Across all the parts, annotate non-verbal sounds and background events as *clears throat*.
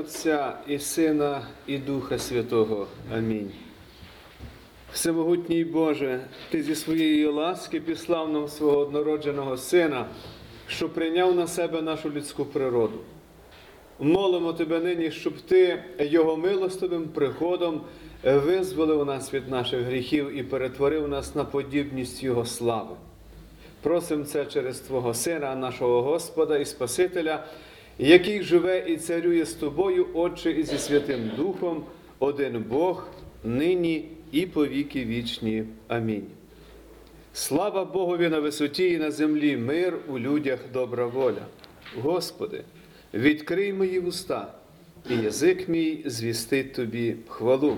Отця і Сина, і Духа Святого. Амінь. Всемогутній Боже, Ти зі своєї ласки післав нам свого однородженого Сина, що прийняв на себе нашу людську природу. Молимо Тебе нині, щоб Ти Його милостивим приходом визволив нас від наших гріхів і перетворив нас на подібність Його слави. Просим це через Твого Сина, нашого Господа і Спасителя, який живе і царює з тобою, Отче, і зі Святим Духом, один Бог, нині і по віки вічні. Амінь. Слава Богові на висоті і на землі, мир у людях добра воля. Господи, відкрий мої вуста, і язик мій звістить Тобі хвалу.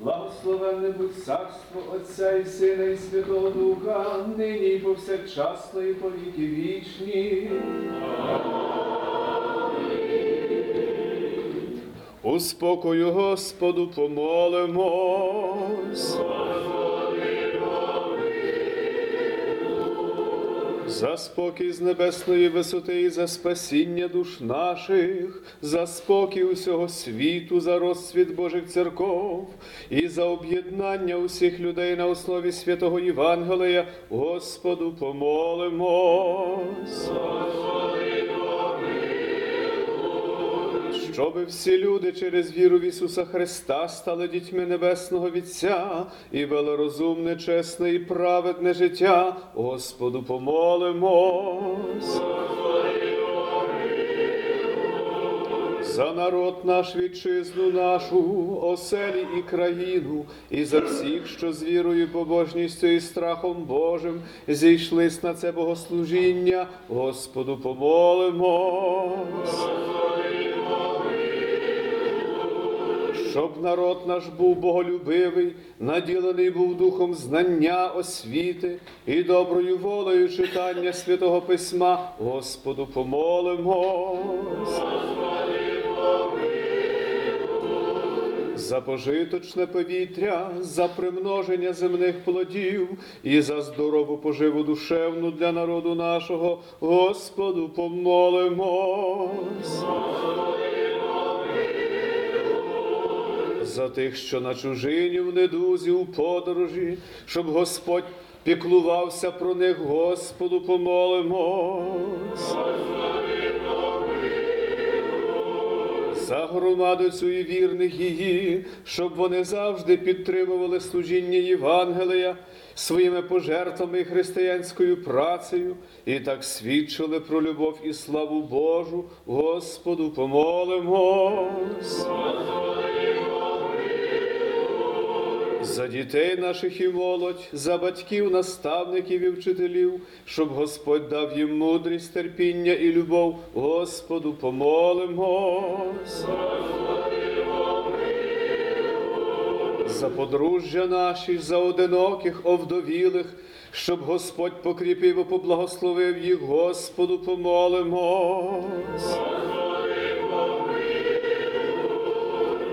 Благословенне будь царство Отця і Сина, і Святого Духа, нині і повсякчасно, і по віки вічні. У спокою Господу помолимось. За спокій з небесної висоти за спасіння душ наших, за спокій усього світу, за розсвіт Божих церков і за об'єднання усіх людей на основі святого Євангелія, Господу помолимось. Щоби всі люди через віру в Ісуса Христа стали дітьми Небесного Вітця і вели розумне, чесне і праведне життя, Господу помолимось. За народ наш вітчизну нашу, оселі і країну, і за всіх, що з вірою, побожністю і страхом Божим зійшлись на це богослужіння, Господу помолимось. Щоб народ наш був боголюбивий, наділений був духом знання, освіти і доброю волею читання святого Письма, Господу помолимось. За пожиточне повітря, за примноження земних плодів і за здорову поживу душевну для народу нашого, Господу помолимось. За тих, що на чужині в недузі у подорожі, щоб Господь піклувався про них, Господу помолимось. За громаду цю і вірних її, щоб вони завжди підтримували служіння Євангелія своїми пожертвами і християнською працею, і так свідчили про любов і славу Божу, Господу помолимось. За дітей наших і молодь, за батьків, наставників і вчителів, щоб Господь дав їм мудрість, терпіння і любов, Господу помолимось. За подружжя наші, за одиноких, овдовілих, щоб Господь покріпив і поблагословив їх, Господу помолимось.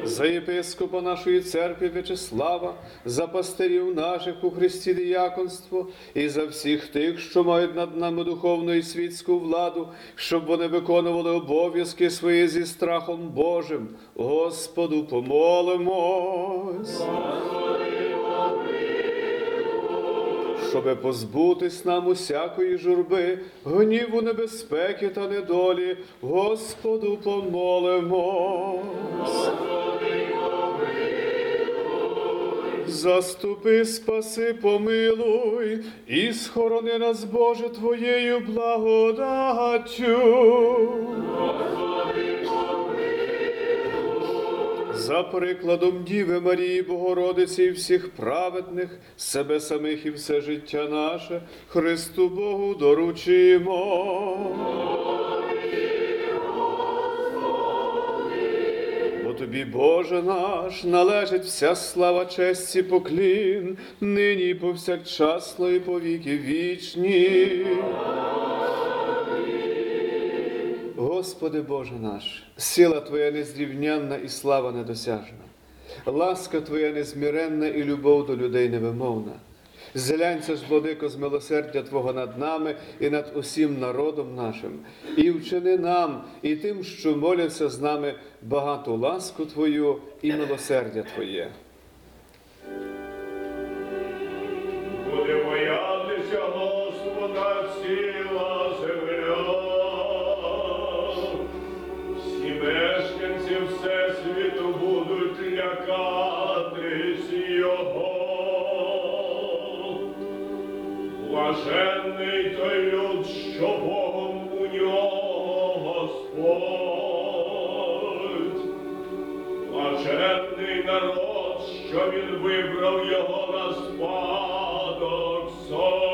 За єпископа нашої церкви В'ячеслава, за пастирів наших у Христі діяконство і за всіх тих, що мають над нами духовну і світську владу, щоб вони виконували обов'язки свої зі страхом Божим. Господу помолимось. Щоби позбутись нам усякої журби, гніву, небезпеки та недолі, Господу помолимось. Заступи, спаси, помилуй, і схорони нас, Боже, Твоєю благодаттю. За прикладом Діви Марії Богородиці і всіх праведних, себе самих і все життя наше, Христу Богу доручимо. Тобі, Боже наш, належить вся слава, честь і поклін, нині і повсякчасно і по віки вічні. Господи Боже наш, сила Твоя незрівнянна і слава недосяжна, ласка Твоя незміренна і любов до людей невимовна. Зглянься ж, владико, з милосердя Твого над нами і над усім народом нашим, і вчини нам, і тим, що моляться з нами, багату ласку Твою і милосердя Твоє. Блаженний той люд, що Богом у нього Господь. Блаженний народ, що він вибрав його на спадок собі.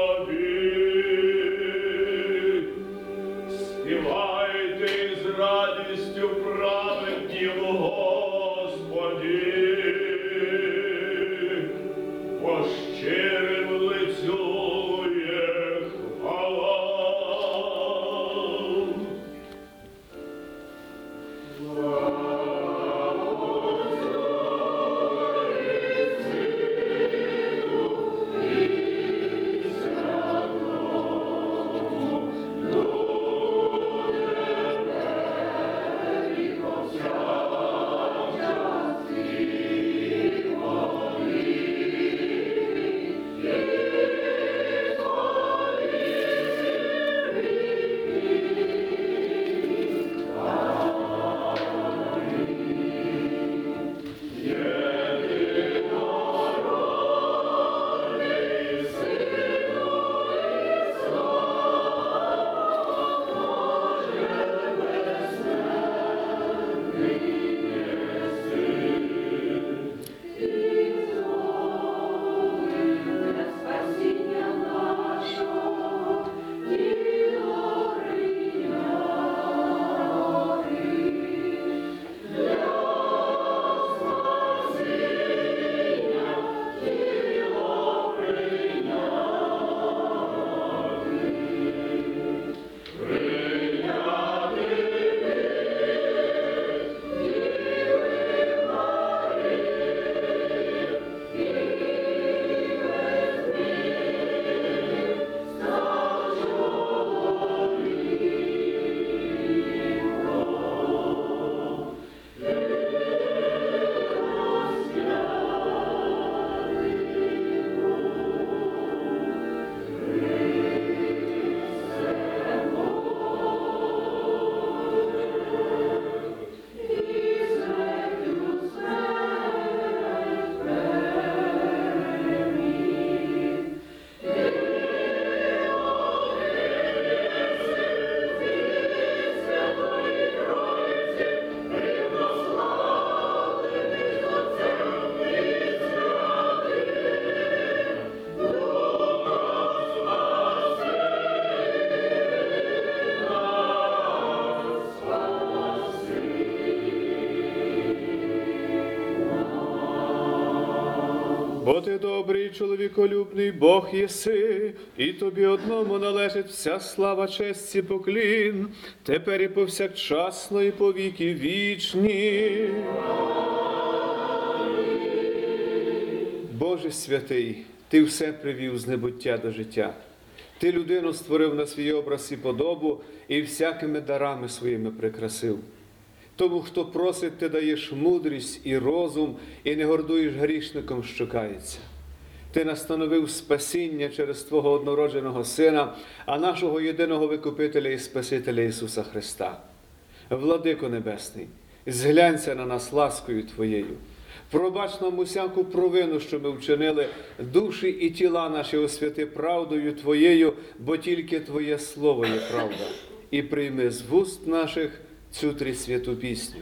Ти добрий, чоловіколюбний Бог єси, і тобі одному належить вся слава, честь і поклін, тепер і повсякчасно, і по віки вічні. Боже святий, ти все привів з небуття до життя. Ти людину створив на свій образ і подобу, і всякими дарами своїми прикрасив. Тому, хто просить, ти даєш мудрість і розум, і не гордуєш грішником, що кається. Ти настановив спасіння через Твого однородженого Сина, а нашого єдиного Викупителя і Спасителя Ісуса Христа. Владико Небесний, зглянься на нас ласкою Твоєю. Пробач нам усяку провину, що ми вчинили, душі і тіла наші освяти правдою Твоєю, бо тільки Твоє Слово є правда. І прийми з вуст наших цю трисвяту пісню.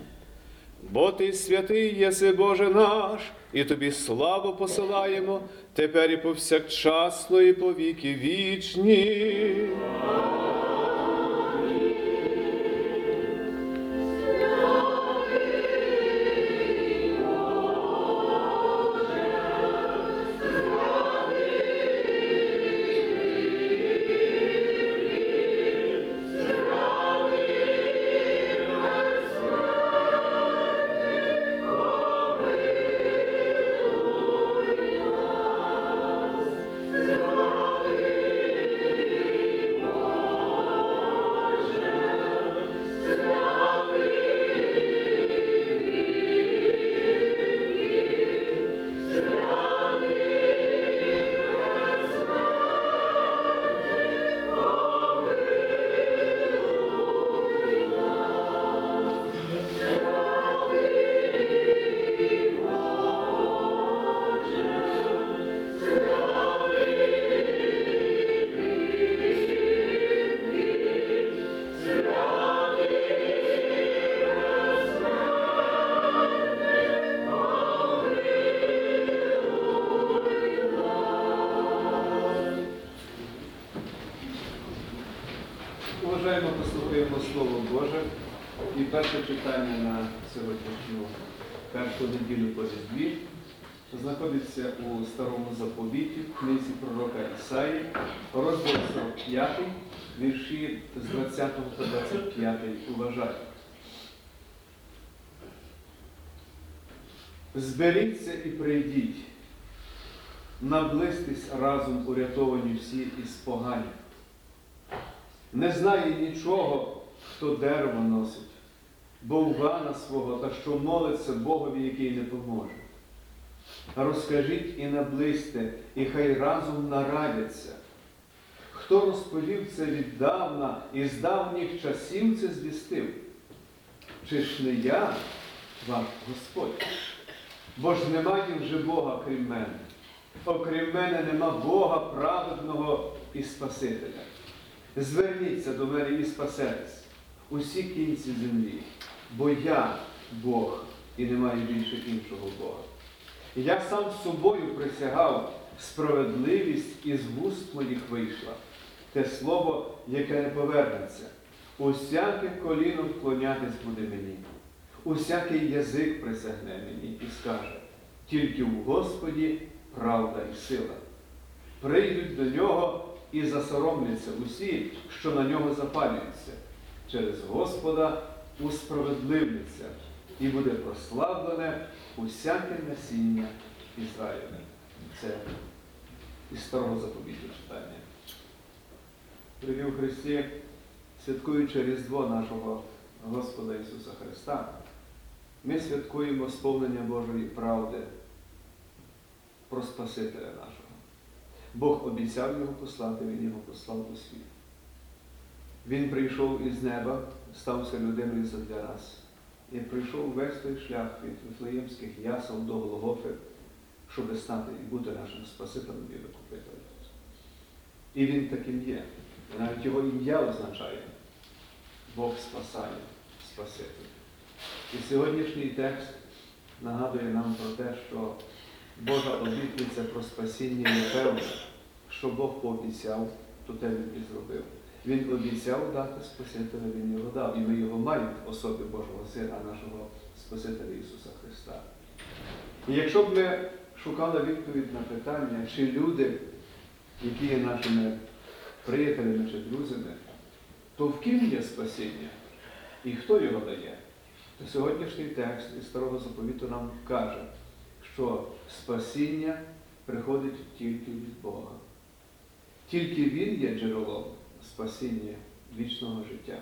Бо ти святий єси Боже наш, і тобі славу посилаємо, тепер і повсякчасно, і по віки вічні. Сьогоднішню першу неділю по різдві знаходиться у старому заповіті, в книзі пророка Ісаї, розділ 45, вірші з 20 по 25. Уважайте. Зберіться і прийдіть, наблизьтесь разом урятовані всі із поганів. Не знає нічого, хто дерево носить, бовгана свого та що молиться Богові, який не поможе. Розкажіть і наблизьте, і хай разом нарадяться. Хто розповів це віддавна і з давніх часів це звістив? Чи ж не я, ваш Господь? Бо ж немає вже Бога крім мене. Окрім мене нема Бога праведного і Спасителя. Зверніться до мене і спасетесь, усі кінці землі, бо я Бог і немає більше іншого Бога. Я сам собою присягав, справедливість із вуст моїх вийшла, те слово, яке не повернеться. Усяке коліно вклонятись буде мені, усякий язик присягне мені і скаже, тільки в Господі правда і сила. Прийдуть до нього і засоромляться усі, що на нього запалюються. Через Господа усправедливляться, і буде прославлене усяке насіння Ізраїля. Це із старого заповіту читання. Дорогі у Христі, святкуючи Різдво нашого Господа Ісуса Христа, ми святкуємо сповнення Божої правди про Спасителя нашого. Бог обіцяв його послати, Він його послав у світ. Він прийшов із неба, стався людиною задля нас. І прийшов весь той шлях від Вифлеємських ясел до Голгофи, щоб стати і бути нашим Спасителем і викупителем. І він таким є. І навіть його ім'я означає Бог спасає, Спаситель. І сьогоднішній текст нагадує нам про те, що Божа обітниця про спасіння є певна, що Бог пообіцяв, то те він і зробив. Він обіцяв дати Спасителя, Він його дав. І ми його маємо в особі Божого Сина, нашого Спасителя Ісуса Христа. І якщо б ми шукали відповідь на питання, чи люди, які є нашими приятелями чи друзями, то в ким є спасіння і хто його дає, то сьогоднішній текст із старого заповіту нам каже, що спасіння приходить тільки від Бога. Тільки Він є джерелом спасіння вічного життя.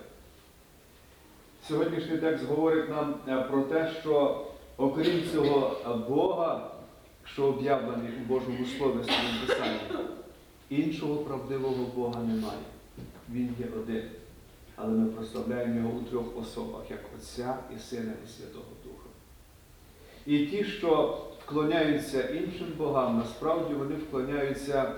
Сьогоднішній текст говорить нам е, про те, що окрім цього е, Бога, що об'явлений у Божому Слові своїм Писанні, іншого правдивого Бога немає. Він є один. Але ми прославляємо його у трьох особах, як Отця і Сина і Святого Духа. І ті, що вклоняються іншим богам, насправді вони вклоняються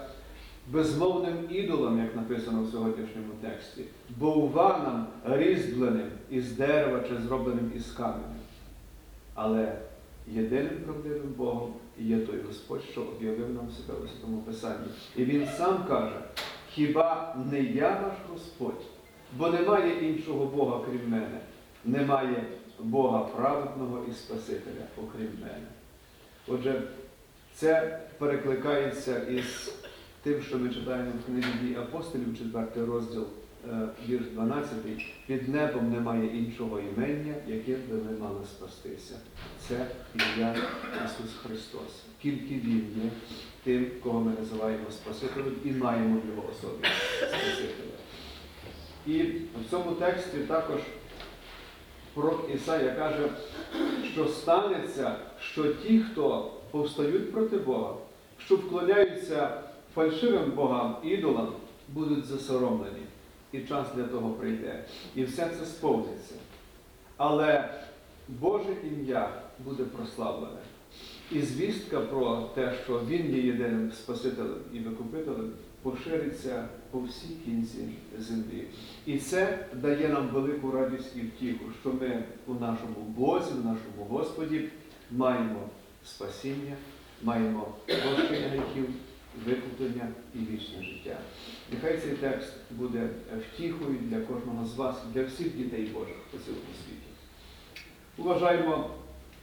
безмовним ідолам, як написано в сьогоднішньому тексті, бовванам різьбленим із дерева чи зробленим із каменю. Але єдиним правдивим Богом є той Господь, що об'явив нам себе у Святому Писанні. І Він сам каже, хіба не я ваш Господь? Бо немає іншого Бога, крім мене, немає Бога праведного і Спасителя, окрім мене. Отже, це перекликається із тим, що ми читаємо в книзі дій апостолів, 4 розділ, е, вірш 12, під небом немає іншого імення, яким би ми мали спастися. Це ім'я Ісус Христос. Тільки Він є тим, кого ми називаємо Спасителем і маємо в Його особі Спасителя. І в цьому тексті також пророк Ісая каже, що станеться, що ті, хто повстають проти Бога, що вклоняються фальшивим богам, ідолам, будуть засоромлені. І час для того прийде. І все це сповниться. Але Боже ім'я буде прославлене. І звістка про те, що Він є єдиним Спасителем і Викупителем, пошириться по всій кінці землі. І це дає нам велику радість і втіху, що ми у нашому Бозі, в нашому Господі маємо спасіння, маємо прощення гріхів викуплення і вічне життя. Нехай цей текст буде втіхою для кожного з вас, для всіх дітей Божих по цілому світі. Уважаємо,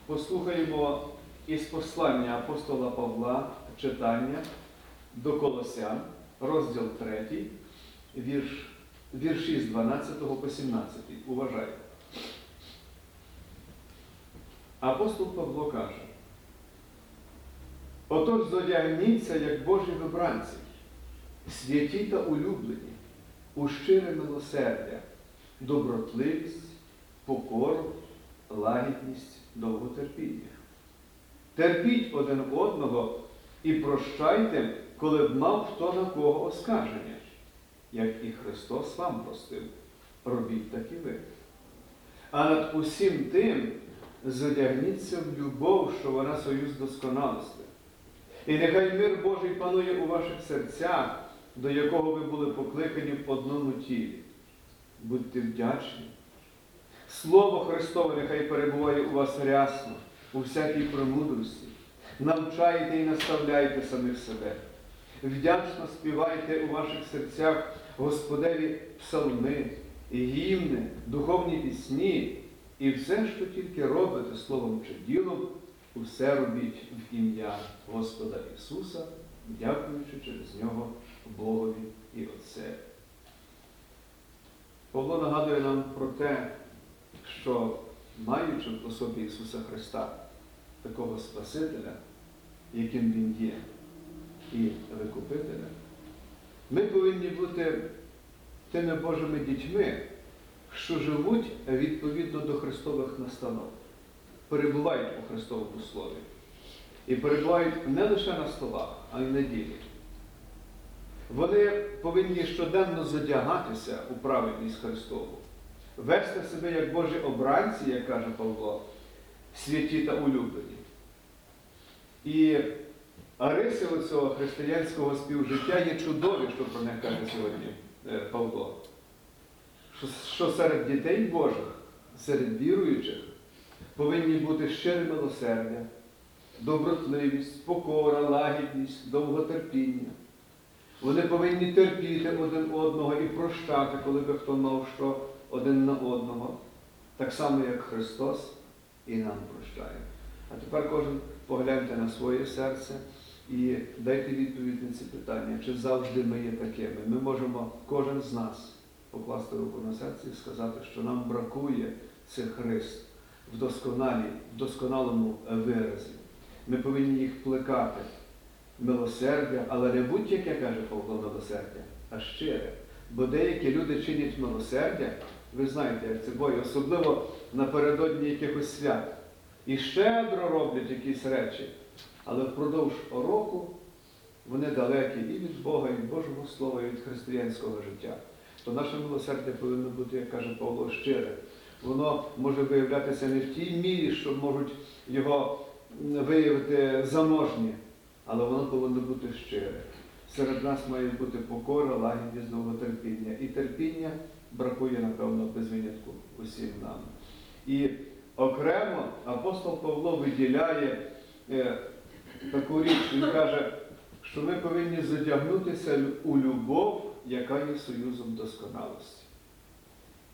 послухаємо із послання апостола Павла читання до Колосян, розділ 3, вірш, вірші з 12 по 17. Уважайте. Апостол Павло каже, отож зодягніться, як Божі вибранці, святі та улюблені, у щире милосердя, добротливість, покору, лагідність, довготерпіння. Терпіть один одного і прощайте, коли б мав хто на кого оскарження, як і Христос вам простив, робіть так і ви. А над усім тим задягніться в любов, що вона союз досконалості. І нехай мир Божий панує у ваших серцях, до якого ви були покликані в одному тілі. Будьте вдячні. Слово Христове нехай перебуває у вас рясно, у всякій премудрості. Навчайте і наставляйте самих себе. Вдячно співайте у ваших серцях Господеві псалми, гімни, духовні пісні, і все, що тільки робите словом чи ділом, усе робіть в ім'я Господа Ісуса, дякуючи через Нього Богові і Отцеві. Павло нагадує нам про те, що маючи в особі Ісуса Христа, такого Спасителя, яким Він є, і Викупителя, ми повинні бути тими Божими дітьми, що живуть відповідно до Христових настанов, перебувають у Христовому Слові. І перебувають не лише на словах, а й на ділі. Вони повинні щоденно задягатися у праведність Христову, вести себе як Божі обранці, як каже Павло, святі та улюблені. І риси цього християнського співжиття є чудові, що про них каже сьогодні е, Павло. Що, що серед дітей Божих, серед віруючих, повинні бути щире милосердя, добротливість, покора, лагідність, довготерпіння. Вони повинні терпіти один одного і прощати, коли би хто мав що один на одного, так само, як Христос і нам прощає. А тепер кожен погляньте на своє серце і дайте відповідь на ці питання, чи завжди ми є такими. Ми можемо, кожен з нас, покласти руку на серце і сказати, що нам бракує цих рис в досконалі, в досконалому виразі. Ми повинні їх плекати. Милосердя, але не будь-яке, каже Павло, милосердя, а щире. Бо деякі люди чинять милосердя, ви знаєте, як це бою, особливо напередодні якихось свят. І щедро роблять якісь речі, але впродовж року вони далекі і від Бога, і від Божого Слова, і від християнського життя. То наше милосердя повинно бути, як каже Павло, щире. Воно може виявлятися не в тій мірі, що можуть його виявити заможні, але воно повинно бути щире. Серед нас має бути покора, лагідність, довготерпіння. І терпіння бракує, напевно, без винятку усім нам. І окремо апостол Павло виділяє е, таку річ, він каже, що ми повинні задягнутися у любов, яка є союзом досконалості.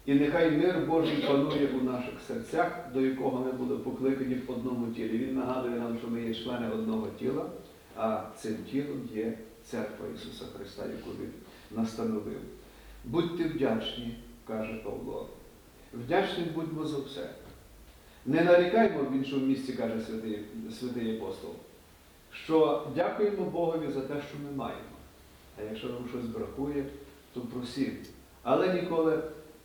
І нехай мир Божий панує у наших серцях, до якого ми були покликані в одному тілі. Він нагадує нам, що ми є члени одного тіла, а цим тілом є церква Ісуса Христа, яку Він настановив. Будьте вдячні, каже Павло. Вдячні будьмо за все. Не нарікаймо в іншому місці, каже святий, святий апостол, що дякуємо Богові за те, що ми маємо. А якщо нам щось бракує, то просіть. Але ніколи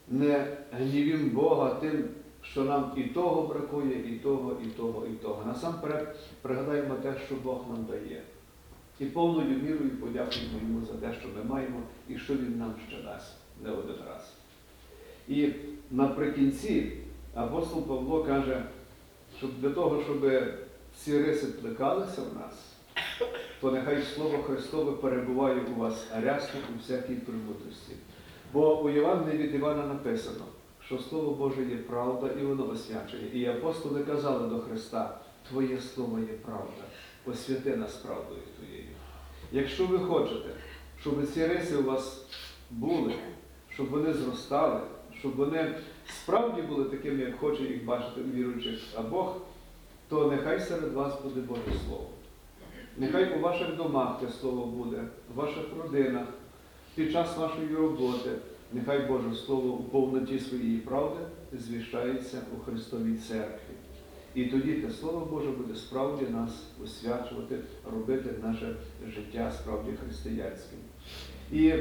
не гнівім Бога тим, що нам і того бракує, і того, і того, і того. Насамперед пригадаємо те, що Бог нам дає. І повною мірою подякуємо йому за те, що ми маємо, і що Він нам ще дасть не один раз. І наприкінці апостол Павло каже, що для того, щоб ці риси плекалися в нас, то нехай Слово Христове перебуває у вас рясно у всякій премудрості. Бо у Євангелії від Івана написано, що Слово Боже є правда і воно освячує. І апостоли казали до Христа, Твоє Слово є правда, освяти нас правдою Твоєю. Якщо ви хочете, щоб ці риси у вас були, щоб вони зростали, щоб вони справді були такими, як хоче їх бачити віруючих, а Бог, то нехай серед вас буде Боже Слово. Нехай у ваших домах те слово буде, в ваших родинах, під час вашої роботи, нехай Боже Слово у повноті своєї правди звіщається у Христовій церкві. І тоді те Слово Боже буде справді нас освячувати, робити наше життя справді християнським. І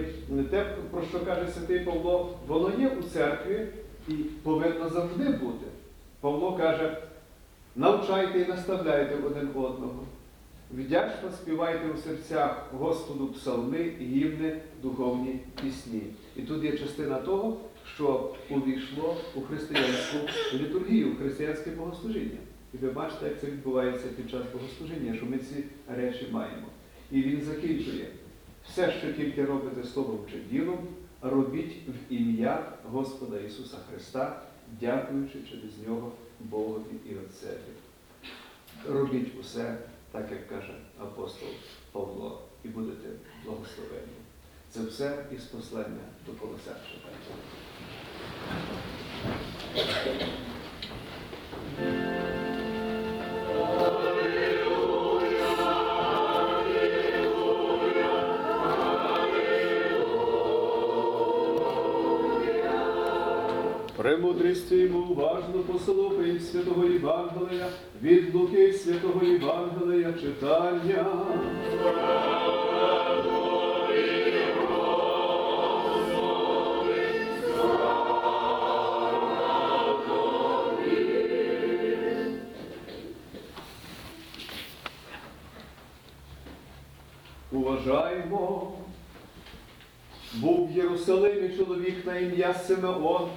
те, про що каже святий Павло, воно є у церкві і повинно завжди бути. Павло каже, навчайте і наставляйте один одного. Вдячно співайте у серцях Господу псалми, гімни, духовні пісні. І тут є частина того, що увійшло у християнську літургію, у християнське богослужіння. І ви бачите, як це відбувається під час богослужіння, що ми ці речі маємо. І він закінчує. Все, що тільки робите словом чи ділом, робіть в ім'я Господа Ісуса Христа, дякуючи через нього Богові і Отцеві. Робіть усе так, як каже апостол Павло, і будете благословені. Це все із послання до Колося читайте. Премудрістю йому уважно послухай святого Євангелія, від Луки святого Євангелія читання. Уважаємо, був в Єрусалимі чоловік на ім'я Симеон,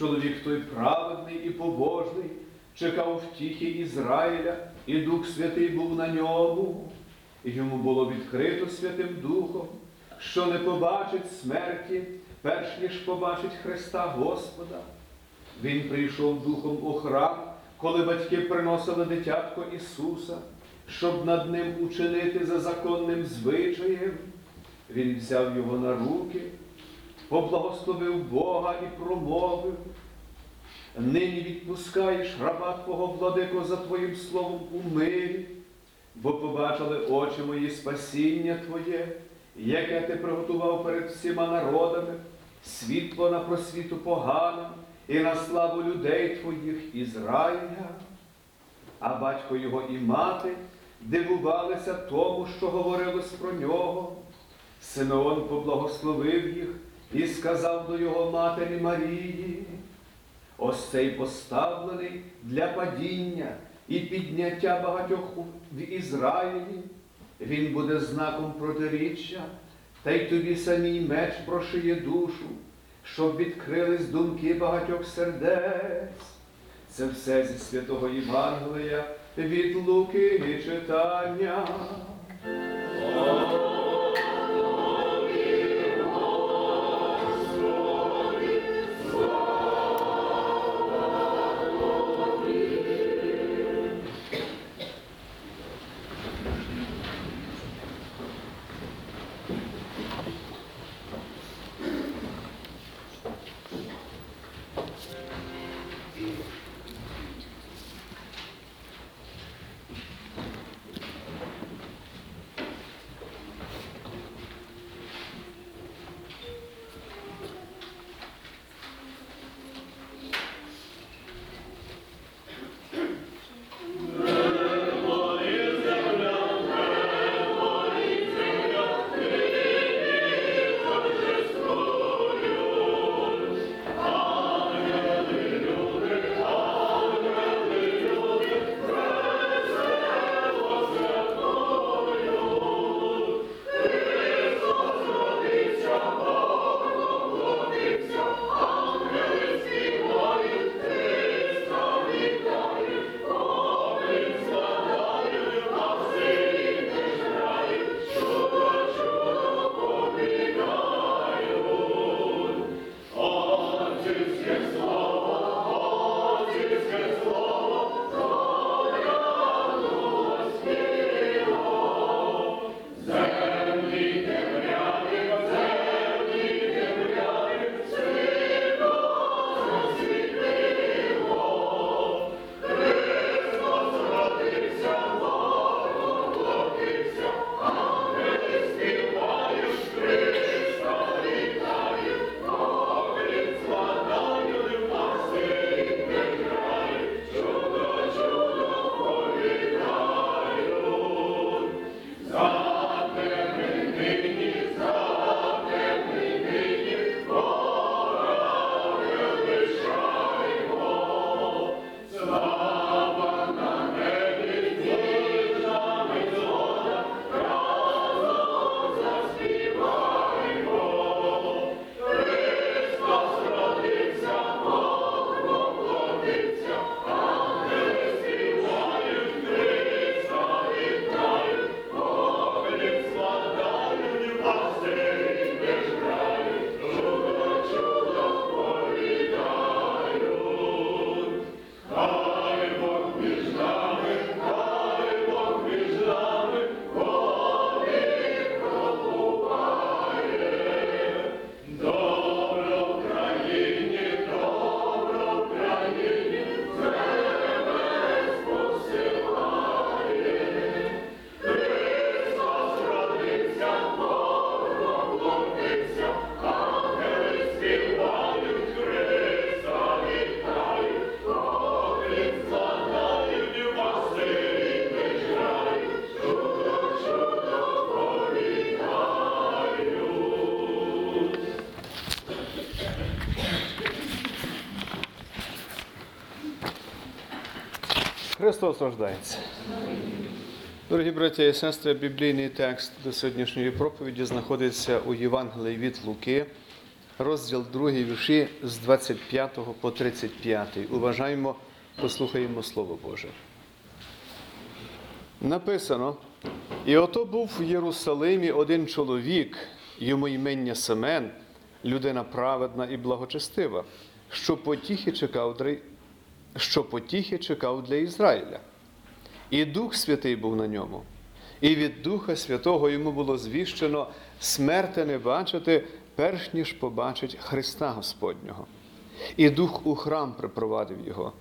чоловік той праведний і побожний, чекав втіхи Ізраїля, і Дух Святий був на ньому, і йому було відкрито Святим Духом, що не побачить смерті, перш ніж побачить Христа Господа. Він прийшов духом у храм, коли батьки приносили дитятко Ісуса, щоб над ним учинити за законним звичаєм. Він взяв його на руки, поблагословив Бога і промовив. Нині відпускаєш раба Твого владико за Твоїм словом у мирі, бо побачили очі мої спасіння Твоє, яке ти приготував перед всіма народами, світло на просвіту поганим і на славу людей Твоїх Ізраїля. А батько його і мати дивувалися тому, що говорилось про нього. Симеон поблагословив їх і сказав до його матері Марії, ось цей поставлений для падіння і підняття багатьох в Ізраїлі. Він буде знаком протиріччя, та й тобі самій меч прошиє душу, щоб відкрились думки багатьох сердець. Це все зі святого Євангелія від Луки і читання. Христос рождається. Дорогі браття і сестри, біблійний текст до сьогоднішньої проповіді знаходиться у Євангелії від Луки, розділ 2, вірші з 25 по 35. Уважаємо, послухаємо Слово Боже. Написано: І ото був в Єрусалимі один чоловік, йому ймення Семен, людина праведна і благочестива, що потіхи чекав що потіхи чекав для Ізраїля. І Дух Святий був на ньому. І від Духа Святого йому було звіщено смерти не бачити, перш ніж побачить Христа Господнього. І Дух у храм припровадив його.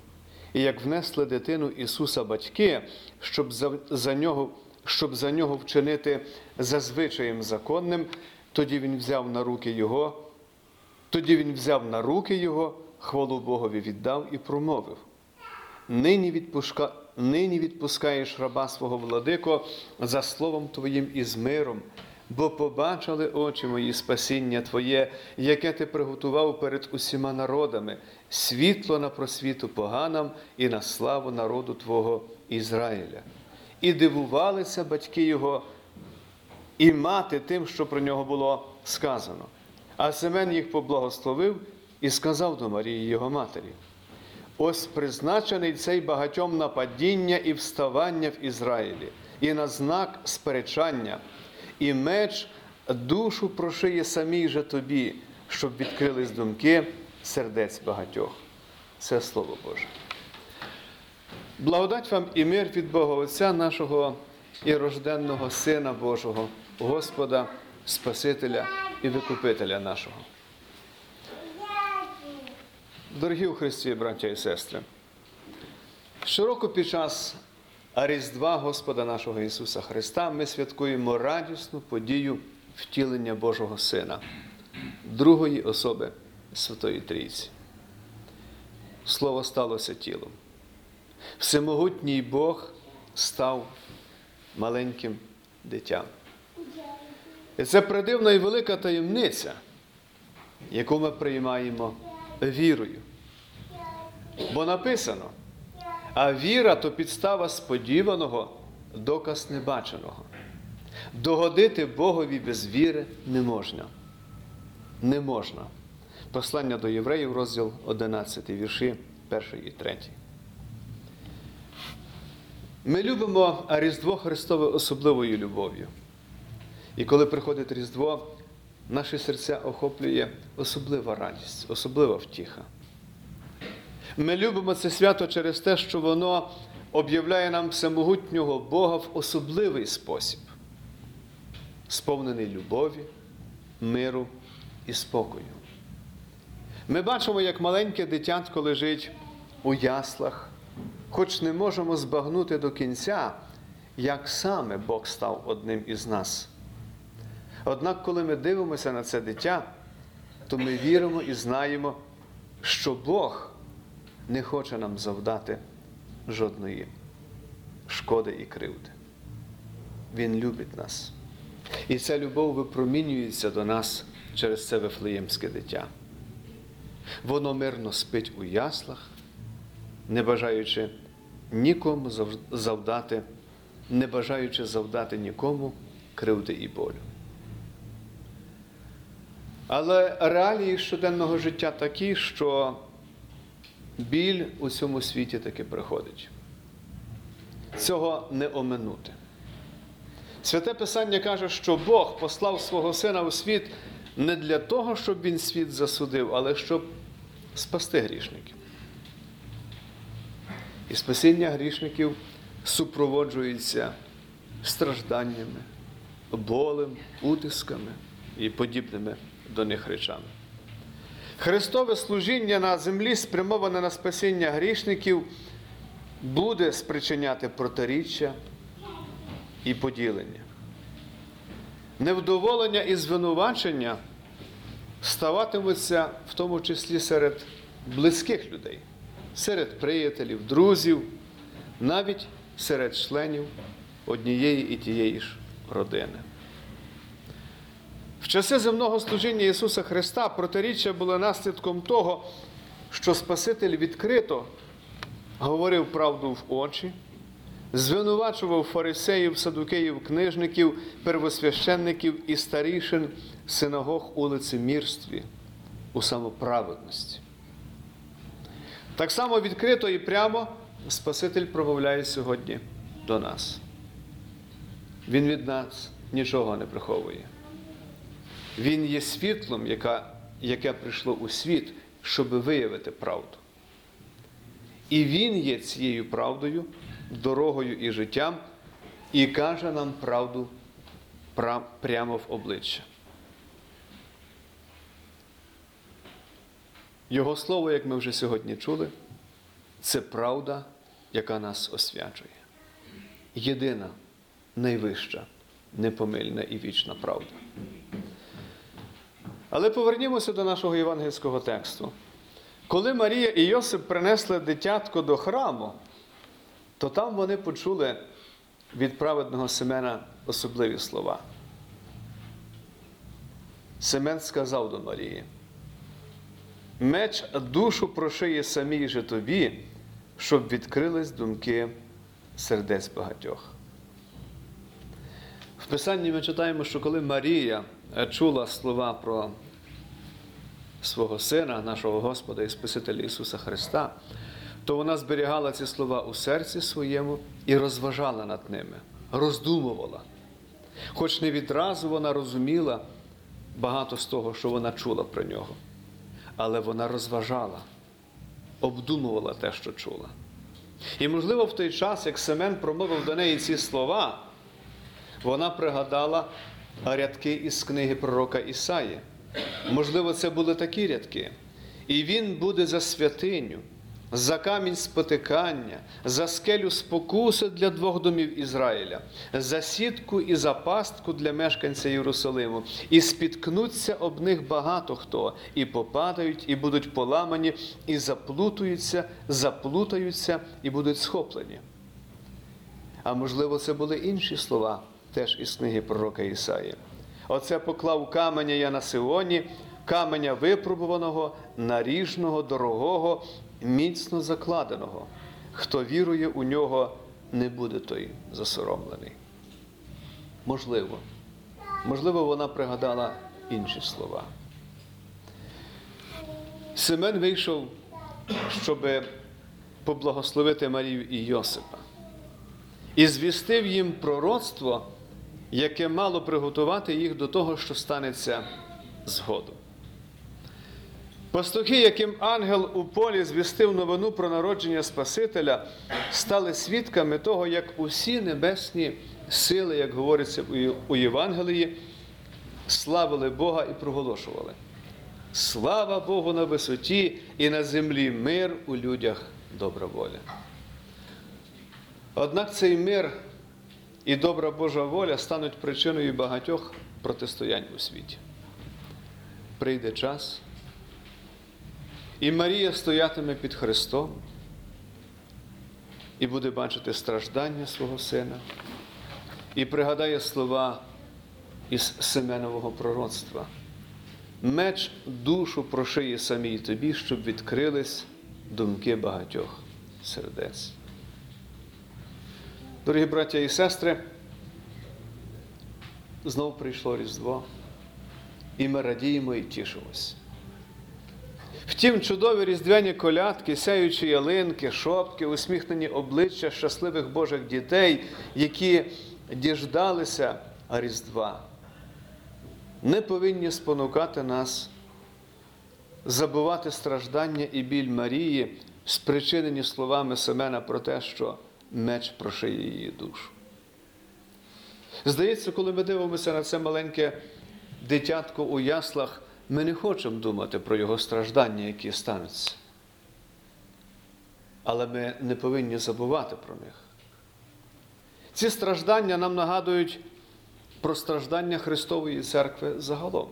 І як внесли дитину Ісуса батьки, щоб за, за нього, щоб за нього вчинити за звичаєм законним, тоді він взяв на руки його, тоді він взяв на руки його, хвалу Богові віддав і промовив. Нині, відпуска... Нині відпускаєш раба свого владико за словом Твоїм і з миром, бо побачили очі мої спасіння Твоє, яке ти приготував перед усіма народами, світло на просвіту поганам і на славу народу Твого Ізраїля. І дивувалися батьки його, і мати тим, що про нього було сказано. А Семен їх поблагословив і сказав до Марії його матері. Ось призначений цей багатьом на падіння і вставання в Ізраїлі, і на знак сперечання, і меч душу прошиє самій же тобі, щоб відкрились думки сердець багатьох. Це Слово Боже. Благодать вам і мир від Бога Отця нашого і рожденного Сина Божого, Господа, Спасителя і Викупителя нашого. Дорогі у Христі, браття і сестри, щороку під час Різдва Господа нашого Ісуса Христа ми святкуємо радісну подію втілення Божого Сина, другої особи Святої Трійці. Слово сталося тілом. Всемогутній Бог став маленьким дитям. І це придивна і велика таємниця, яку ми приймаємо вірою. Бо написано, а віра то підстава сподіваного, доказ небаченого. Догодити Богові без віри не можна. Не можна. Послання до євреїв, розділ 11, вірші 1 і 3. Ми любимо Різдво Христове особливою любов'ю. І коли приходить Різдво, наші серця охоплює особлива радість, особлива втіха. Ми любимо це свято через те, що воно об'являє нам всемогутнього Бога в особливий спосіб, сповнений любові, миру і спокою. Ми бачимо, як маленьке дитятко лежить у яслах, хоч не можемо збагнути до кінця, як саме Бог став одним із нас. Однак, коли ми дивимося на це дитя, то ми віримо і знаємо, що Бог не хоче нам завдати жодної шкоди і кривди. Він любить нас. І ця любов випромінюється до нас через це вифлеємське дитя. Воно мирно спить у яслах, не бажаючи нікому завдати, не бажаючи завдати нікому кривди і болю. Але реалії щоденного життя такі, що біль у цьому світі таки приходить. Цього не оминути. Святе Писання каже, що Бог послав свого Сина у світ не для того, щоб він світ засудив, але щоб спасти грішників. І спасіння грішників супроводжується стражданнями, болем, утисками і подібними до них речами. Христове служіння на землі, спрямоване на спасіння грішників, буде спричиняти протиріччя і поділення. Невдоволення і звинувачення ставатимуться в тому числі серед близьких людей, серед приятелів, друзів, навіть серед членів однієї і тієї ж родини. В часи земного служіння Ісуса Христа протиріччя було наслідком того, що Спаситель відкрито говорив правду в очі, звинувачував фарисеїв, садукеїв, книжників, первосвященників і старішин синагог у лицемірстві, у самоправедності. Так само відкрито і прямо Спаситель промовляє сьогодні до нас. Він від нас нічого не приховує. Він є світлом, яка, яке прийшло у світ, щоб виявити правду. І Він є цією правдою, дорогою і життям, і каже нам правду пра- прямо в обличчя. Його слово, як ми вже сьогодні чули, це правда, яка нас освячує. Єдина, найвища, непомильна і вічна правда. Але повернімося до нашого євангельського тексту. Коли Марія і Йосип принесли дитятко до храму, то там вони почули від праведного Семена особливі слова. Семен сказав до Марії: Меч душу прошиє самій же тобі, щоб відкрились думки сердець багатьох. В Писанні ми читаємо, що коли Марія чула слова про свого Сина, нашого Господа і Спасителя Ісуса Христа, то вона зберігала ці слова у серці своєму і розважала над ними, роздумувала. Хоч не відразу вона розуміла багато з того, що вона чула про нього, але вона розважала, обдумувала те, що чула. І, можливо, в той час, як Семен промовив до неї ці слова, вона пригадала рядки із книги пророка Ісаї. Можливо, це були такі рядки. І він буде за святиню, за камінь спотикання, за скелю спокуси для двох домів Ізраїля, за сітку і за пастку для мешканця Єрусалиму. І спіткнуться об них багато хто, і попадають, і будуть поламані, і заплутаються, заплутаються, і будуть схоплені. А можливо, це були інші слова, теж із книги пророка Ісаї. Оце поклав каменя я на Сионі, каменя випробуваного, наріжного, дорогого, міцно закладеного. Хто вірує у нього, не буде той засоромлений. Можливо, можливо, вона пригадала інші слова. Семен вийшов, щоб поблагословити Марію і Йосипа і звістив їм пророцтво, яке мало приготувати їх до того, що станеться згодом. Пастухи, яким ангел у полі звістив новину про народження Спасителя, стали свідками того, як усі небесні сили, як говориться у Євангелії, славили Бога і проголошували. Слава Богу на висоті і на землі мир у людях добра воля. Однак цей мир і добра Божа воля стануть причиною багатьох протистоянь у світі. Прийде час, і Марія стоятиме під Христом і буде бачити страждання свого сина, і пригадає слова із Семенового пророцтва. Меч душу прошиє самій тобі, щоб відкрились думки багатьох сердець. Дорогі браття і сестри, знову прийшло Різдво, і ми радіємо і тішимось. Втім, чудові різдвяні колядки, сяючі ялинки, шопки, усміхнені обличчя щасливих Божих дітей, які діждалися Різдва, не повинні спонукати нас забувати страждання і біль Марії, спричинені словами Семена про те, що меч прошиє її душу. Здається, коли ми дивимося на це маленьке дитятко у яслах, ми не хочемо думати про його страждання, які стануться. Але ми не повинні забувати про них. Ці страждання нам нагадують про страждання Христової церкви загалом.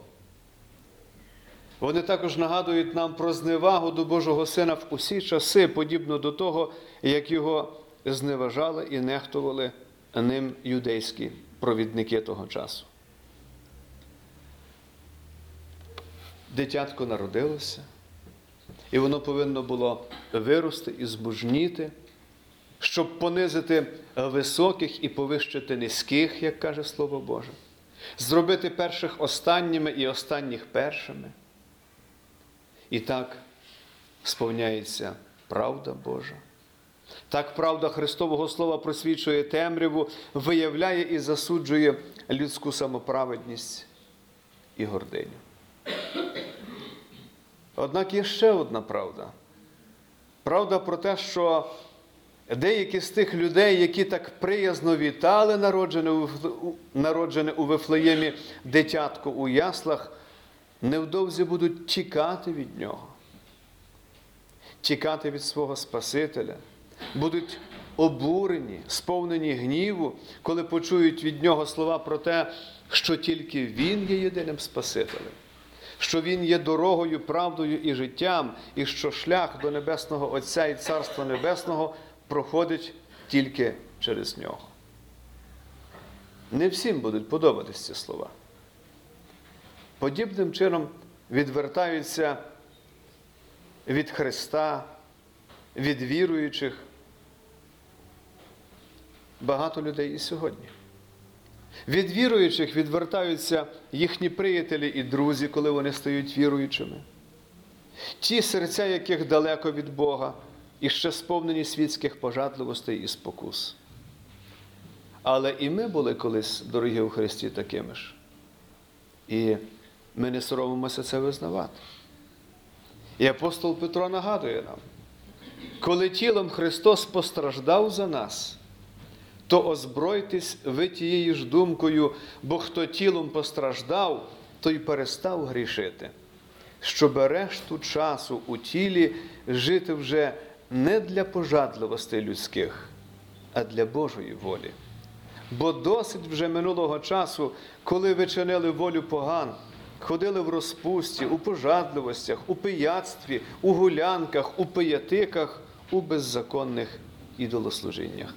Вони також нагадують нам про зневагу до Божого Сина в усі часи, подібно до того, як його зневажали і нехтували ним юдейські провідники того часу. Дитятко народилося, і воно повинно було вирости і збужніти, щоб понизити високих і повищити низьких, як каже Слово Боже, зробити перших останніми і останніх першими. І так сповняється правда Божа. Так правда Христового Слова просвічує темряву, виявляє і засуджує людську самоправедність і гординю. Однак є ще одна правда. Правда про те, що деякі з тих людей, які так приязно вітали народжене народжене у Вифлеємі дитятко у яслах, невдовзі будуть тікати від нього, тікати від свого Спасителя, будуть обурені, сповнені гніву, коли почують від нього слова про те, що тільки Він є єдиним Спасителем що Він є дорогою, правдою і життям, і що шлях до Небесного Отця і Царства Небесного проходить тільки через нього. Не всім будуть подобатись ці слова. Подібним чином відвертаються від Христа, від віруючих багато людей і сьогодні. Від віруючих відвертаються їхні приятелі і друзі, коли вони стають віруючими. Ті серця, яких далеко від Бога, і ще сповнені світських пожадливостей і спокус. Але і ми були колись, дорогі у Христі, такими ж. І ми не соромимося це визнавати. І апостол Петро нагадує нам, коли тілом Христос постраждав за нас, то озбройтесь ви тією ж думкою, бо хто тілом постраждав, той перестав грішити, щоб решту часу у тілі жити вже не для пожадливостей людських, а для Божої волі. Бо досить вже минулого часу, коли ви чинили волю поган, ходили в розпусті, у пожадливостях, у пияцтві, у гулянках, у пиятиках, у беззаконних ідолослужіннях.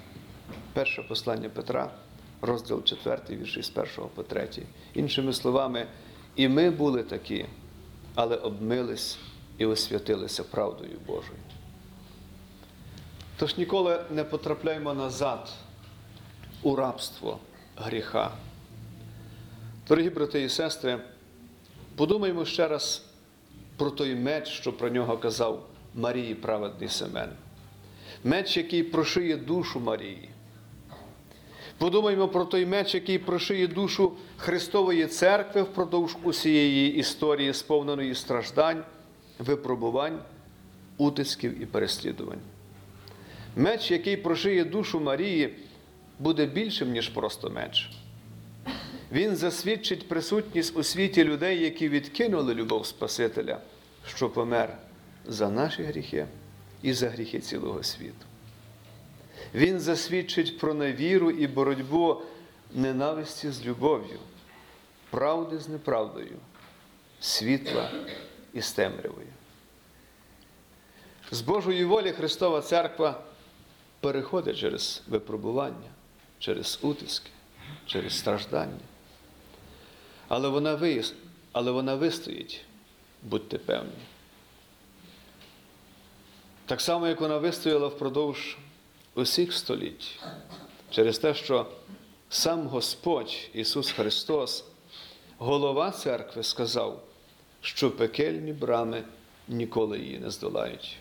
Перше послання Петра, розділ 4, вірші з 1 по 3. Іншими словами, і ми були такі, але обмились і освятилися правдою Божою. Тож ніколи не потрапляймо назад у рабство гріха. Дорогі брати і сестри, подумаймо ще раз про той меч, що про нього казав Марії праведний Семен. Меч, який прошиє душу Марії. Подумаймо про той меч, який прошиє душу Христової церкви впродовж усієї історії, сповненої страждань, випробувань, утисків і переслідувань. Меч, який прошиє душу Марії, буде більшим, ніж просто меч. Він засвідчить присутність у світі людей, які відкинули любов Спасителя, що помер за наші гріхи і за гріхи цілого світу. Він засвідчить про невіру і боротьбу ненависті з любов'ю, правди з неправдою, світла і з темрявою. З Божої волі Христова Церква переходить через випробування, через утиски, через страждання. Але вона, виїс- але вона вистоїть, будьте певні. Так само, як вона вистояла впродовж усіх століть, через те, що сам Господь Ісус Христос, голова церкви, сказав, що пекельні брами ніколи її не здолають.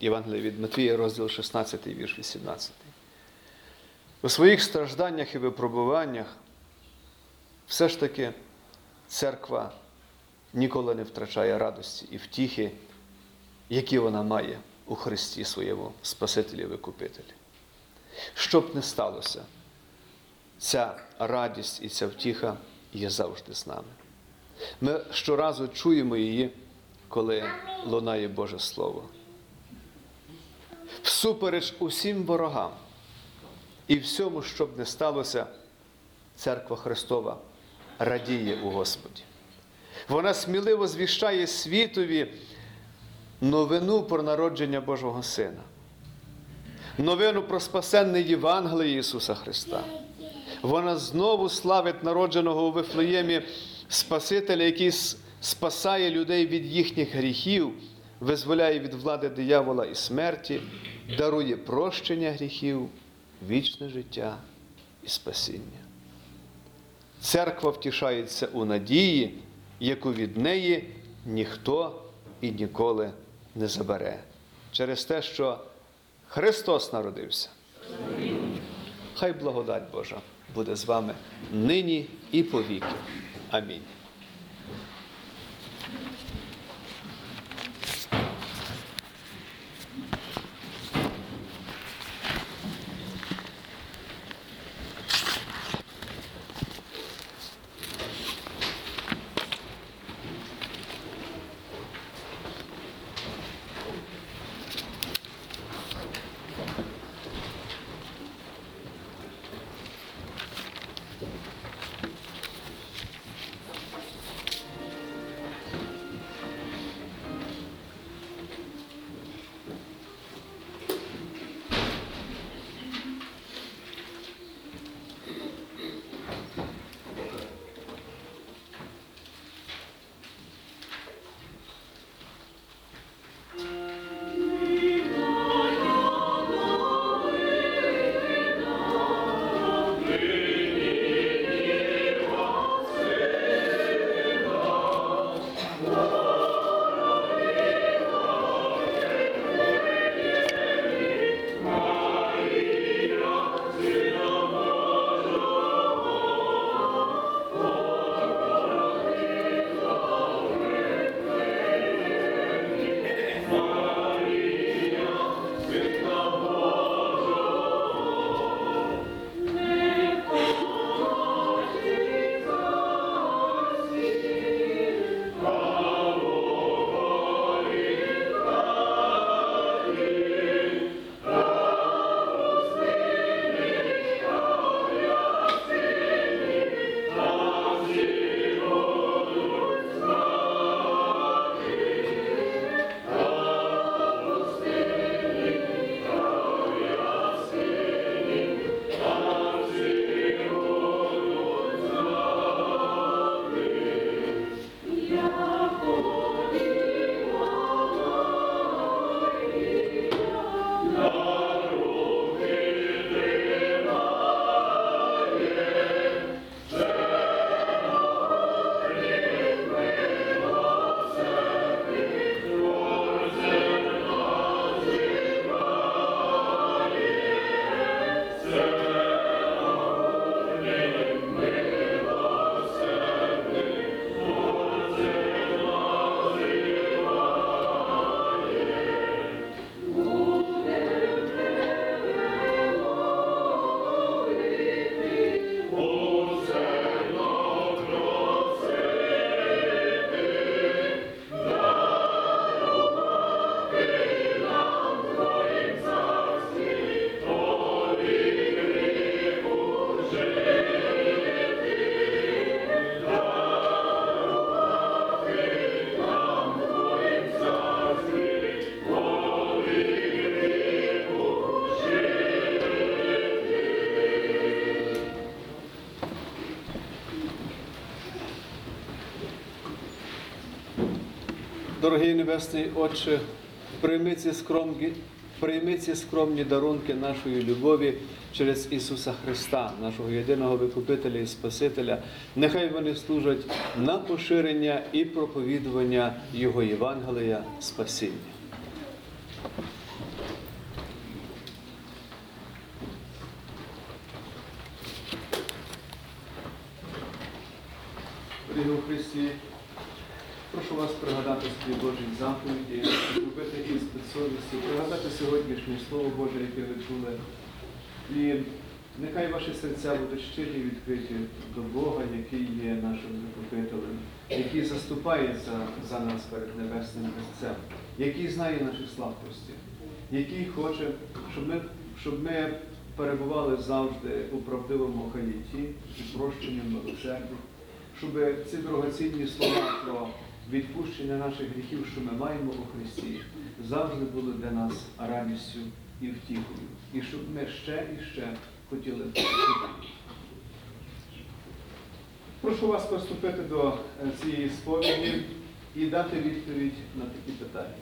Євангеліє від Матвія, розділ 16, вірш 18. У своїх стражданнях і випробуваннях все ж таки церква ніколи не втрачає радості і втіхи, які вона має у Христі своєму Спасителі Викупителі. Що б не сталося, ця радість і ця втіха є завжди з нами. Ми щоразу чуємо її, коли лунає Боже Слово. Всупереч усім ворогам і всьому, що б не сталося, церква Христова радіє у Господі. Вона сміливо звіщає світові новину про народження Божого Сина, новину про спасенне Євангеліє Ісуса Христа. Вона знову славить народженого у Вифлеємі Спасителя, який спасає людей від їхніх гріхів, визволяє від влади диявола і смерті, дарує прощення гріхів, вічне життя і спасіння. Церква втішається у надії, яку від неї ніхто і ніколи не забере. Через те, що Христос народився. Хай благодать Божа буде з вами нині і повіки. Амінь. Дорогий Небесний Отче, прийми ці скромні, прийми ці скромні дарунки нашої любові через Ісуса Христа, нашого єдиного Викупителя і Спасителя. Нехай вони служать на поширення і проповідування Його Євангелія спасіння. Дорогі у Христі, прошу вас пригадати свої Божі заповіді, зробити іспит совісті, пригадати сьогоднішнє Слово Боже, яке ви чули. І нехай ваші серця будуть щирі відкриті до Бога, який є нашим Викупителем, який заступається за нас перед Небесним Отцем, який знає наші слабкості, який хоче, щоб ми, щоб ми перебували завжди у правдивому хаїті, і прощенням милосердя, щоб ці дорогоцінні слова про відпущення наших гріхів, що ми маємо у Христі, завжди були для нас радістю і втіхою. І щоб ми ще і ще хотіли. Прошу вас приступити до е, цієї сповіді і дати відповідь на такі питання.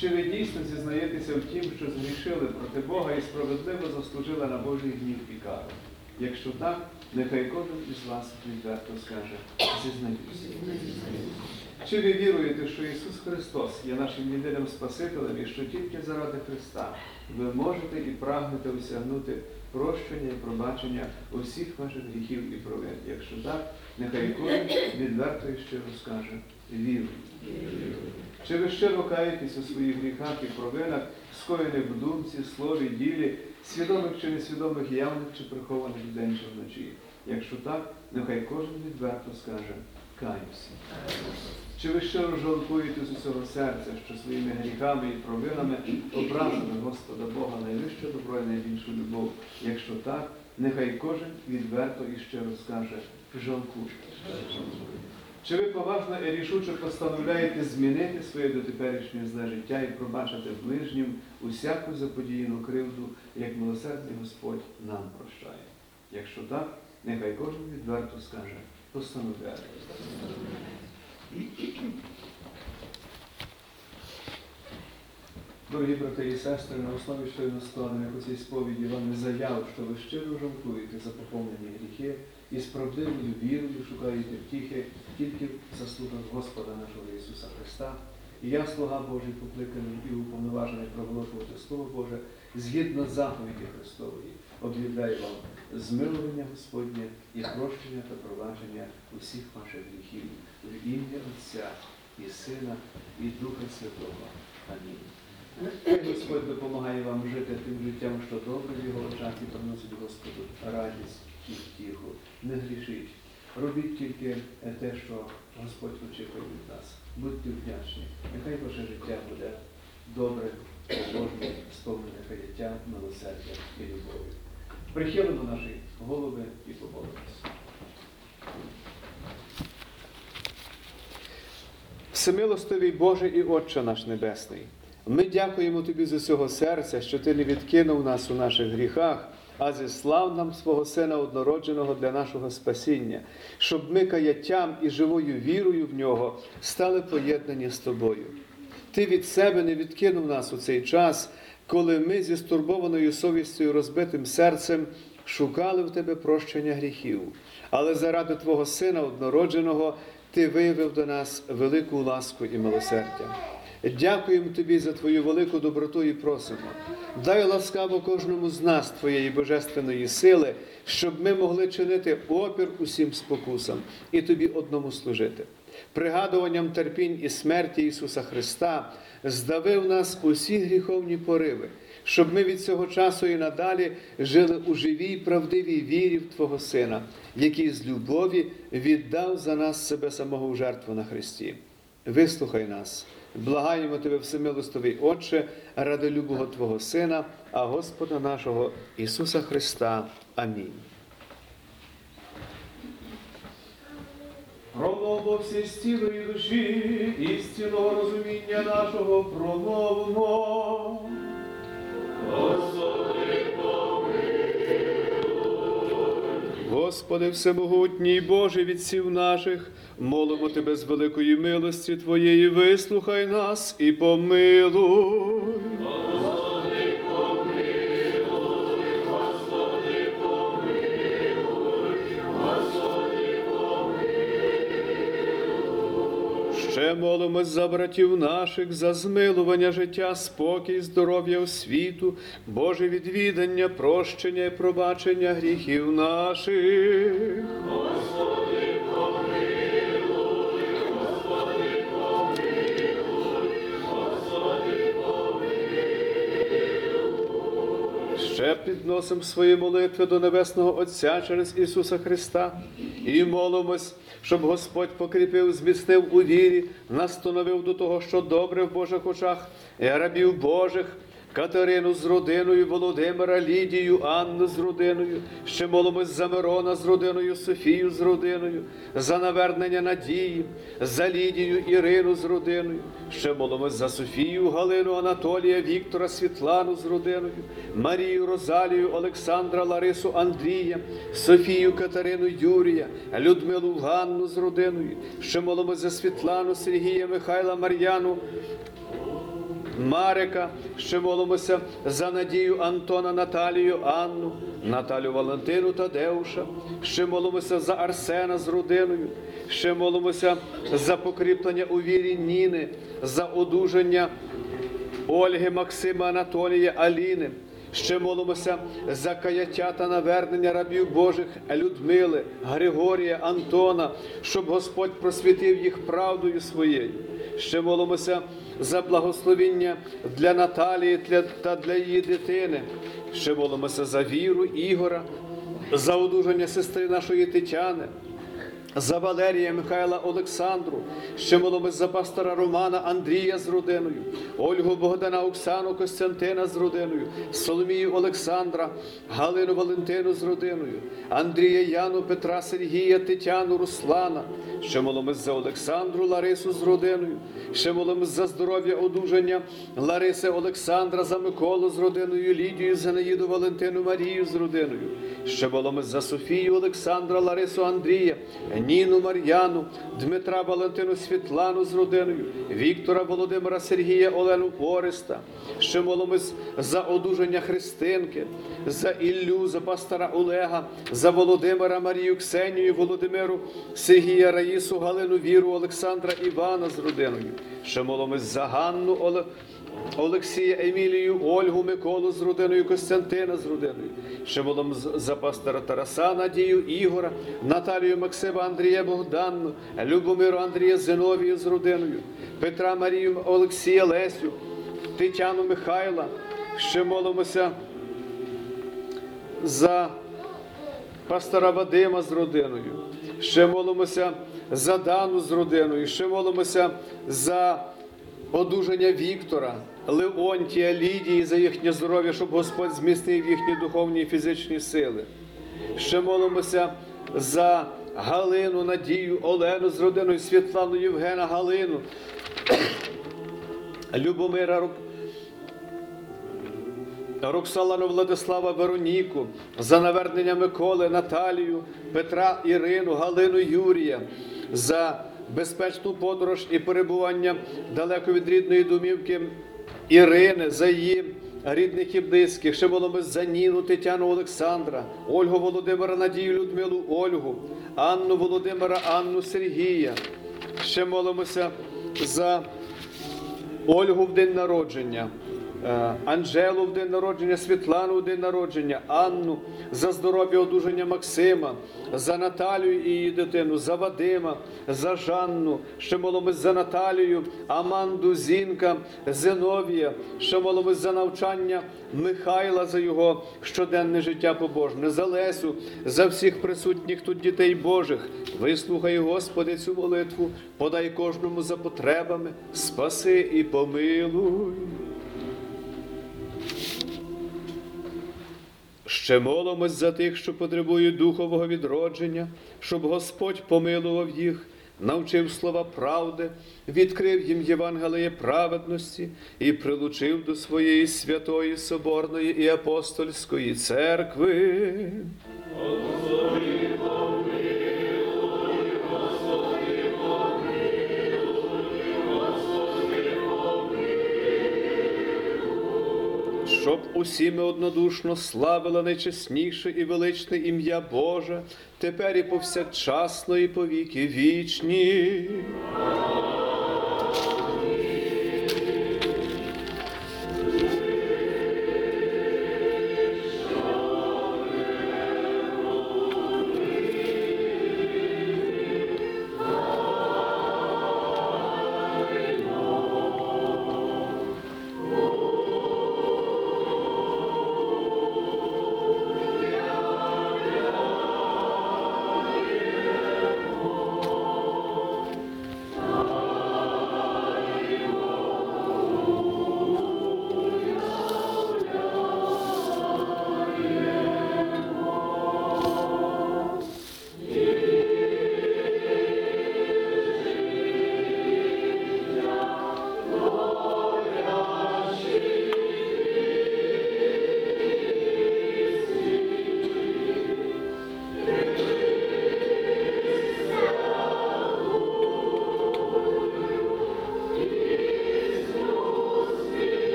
Чи ви дійсно зізнаєтеся в тім, що згрішили проти Бога і справедливо заслужили на Божий гнів і кару? Якщо так, нехай кожен із вас відверто скаже зізнаюся. Чи ви віруєте, що Ісус Христос є нашим єдиним Спасителем і що тільки заради Христа ви можете і прагнете осягнути прощення і пробачення усіх ваших гріхів і провин? Якщо так, нехай кожен відверто і щиро скаже вірую. Чи ви щиро каєтесь у своїх гріхах і провинах, скоєних в думці, слові, ділі, свідомих чи несвідомих, явних чи прихованих вдень чи вночі? Якщо так, нехай кожен відверто скаже каюся. Чи ви щиро жалкуєте з усього серця, що своїми гріхами і провинами образили Господа Бога найвище добро і найбільшу любов? Якщо так, нехай кожен відверто і щиро скаже жалкую. Чи ви поважно і рішуче постановляєте змінити своє дотеперішнє зле життя і пробачити ближнім усяку заподіяну кривду, як милосердний Господь нам прощає? Якщо так, нехай кожен відверто скаже постановляю. Дорогі брати і сестри, на основі щойно складених у цій сповіді вам заяв, що ви щиро жалкуєте за поповнені гріхи і з правдивою вірою шукаєте втіхи тільки в заслугах Господа нашого Ісуса Христа. І я, слуга Божий, покликаний і уповноважений проголошувати Слово Боже, згідно заповіді Христової, об'являю вам змилування Господнє і прощення та пробачення усіх ваших гріхів в ім'я Отця і Сина, і Духа Святого. Амінь. Господь допомагає вам жити тим життям, що добре в його очах і приносить Господу радість і втіху. Не грішіть. Робіть тільки те, що Господь очікує від нас. Будьте вдячні. Нехай ваше життя буде добре, побожне, сповнене каяття, милосердя і любові. Прихилимо наші голови і помолимось. Всемилостивий Боже і Отче наш Небесний, ми дякуємо Тобі з усього серця, що Ти не відкинув нас у наших гріхах, а зіслав нам свого Сина однородженого для нашого спасіння, щоб ми каяттям і живою вірою в нього стали поєднані з Тобою. Ти від себе не відкинув нас у цей час, коли ми зі стурбованою совістю розбитим серцем шукали в Тебе прощення гріхів. Але заради Твого Сина однородженого Ти виявив до нас велику ласку і милосердя. Дякуємо Тобі за Твою велику доброту і просимо. Дай ласкаво кожному з нас Твоєї божественної сили, щоб ми могли чинити опір усім спокусам і Тобі одному служити. Пригадуванням терпінь і смерті Ісуса Христа здавив нас усі гріховні пориви, щоб ми від цього часу і надалі жили у живій правдивій вірі в Твого Сина, який з любові віддав за нас себе самого в жертву на Христі. Вислухай нас, благаємо Тебе, всемилостивий Отче, ради любого Твого Сина, а Господа нашого Ісуса Христа. Амінь. Промовмо всі з цілої душі істинного розуміння нашого промовмо. Господи всемогутній Боже відців наших, молимо Тебе з великої милості Твоєї, вислухай нас і помилуй. Ще молимось за братів наших, за змилування життя, спокій, здоров'я у світу, Боже відвідання, прощення і пробачення гріхів наших. Ще підносимо свої молитви до Небесного Отця через Ісуса Христа і молимось, щоб Господь покріпив, змістив у вірі, настановив до того, що добре в Божих очах, і рабів Божих. Катерину з родиною, Володимира, Лідію, Анну з родиною, ще молимось за Мирона з родиною, Софію з родиною, за навернення Надії, за Лідію, Ірину з родиною, ще молимось за Софію, Галину, Анатолія, Віктора, Світлану з родиною, Марію, Розалію, Олександра, Ларису, Андрія, Софію, Катерину, Юрія, Людмилу, Ганну з родиною, ще молимось за Світлану, Сергія, Михайла, Мар'яну, Марика, ще молимося за Надію Антона, Наталію, Анну, Наталю Валентину Тадеуша, ще молимося за Арсена з родиною, ще молимося за покріплення у вірі Ніни, за одужання Ольги, Максима, Анатолія, Аліни. Ще молимося за каяття та навернення рабів Божих Людмили, Григорія, Антона, щоб Господь просвітив їх правдою своєю. Ще молимося за благословіння для Наталії та для її дитини. Ще молимося за віру Ігора, за одужання сестри нашої Тетяни за Валерія Михайла Олександру, ще молимось за пастора Романа Андрія з родиною, Ольгу Богдана Оксану Костянтина з родиною, Соломію Олександра, Галину Валентину з родиною, Андрія Яну, Петра Сергія, Тетяну Руслана, ще молимось за Олександру Ларису з родиною, ще молимось за здоров'я одужання Лариси Олександра, за Миколу з родиною, Лідію, Зенаїду Валентину Марію з родиною. Ще молимось за Софію Олександра, Ларису Андрія, Ніну Мар'яну, Дмитра Валентину Світлану з родиною, Віктора Володимира Сергія Олену Пориста. Ще молимось за одужання Христинки, за Іллю, за пастора Олега, за Володимира Марію Ксенію, Володимиру Сергія Раїсу, Галину Віру, Олександра Івана з родиною. Ще молимось за Ганну Оле... Олексія, Емілію, Ольгу, Миколу з родиною, Костянтина з родиною. Ще молимо за пастора Тараса, Надію, Ігора, Наталію Максима, Андрія Богданну, Любомиру Андрія Зиновію з родиною, Петра Марію, Олексія Лесю, Тетяну Михайла. Ще молимося за пастора Вадима з родиною. Ще молимося за Дану з родиною. Ще молимося за одужання Віктора, Леонтія, Лідії за їхнє здоров'я, щоб Господь зміцнив їхні духовні і фізичні сили. Ще молимося за Галину, Надію, Олену з родиною, Світлану, Євгена, Галину, *clears throat* Любомира Роксолану Владислава Вероніку, за навернення Миколи, Наталію, Петра Ірину, Галину Юрія, за безпечну подорож і перебування далеко від рідної домівки Ірини, за її рідних і близьких. Ще молимось за Ніну, Тетяну Олександра, Ольгу Володимира, Надію Людмилу, Ольгу, Анну Володимира, Анну Сергія. Ще молимося за Ольгу в день народження, Анжелу в день народження, Світлану в день народження, Анну за здоров'я одужання Максима, за Наталію і її дитину, за Вадима, за Жанну, ще молимось за Наталію, Аманду, Зінка, Зиновія, ще молимось за навчання Михайла за його щоденне життя побожне, за Лесю, за всіх присутніх тут дітей Божих. Вислухай, Господи, цю молитву, подай кожному за потребами, спаси і помилуй. Ще молимось за тих, що потребують духового відродження, щоб Господь помилував їх, навчив слова правди, відкрив їм Євангеліє праведності і прилучив до своєї святої Соборної і апостольської церкви. Щоб усі ми однодушно славили найчесніше і величне ім'я Боже, тепер і повсякчасно, і повіки вічні.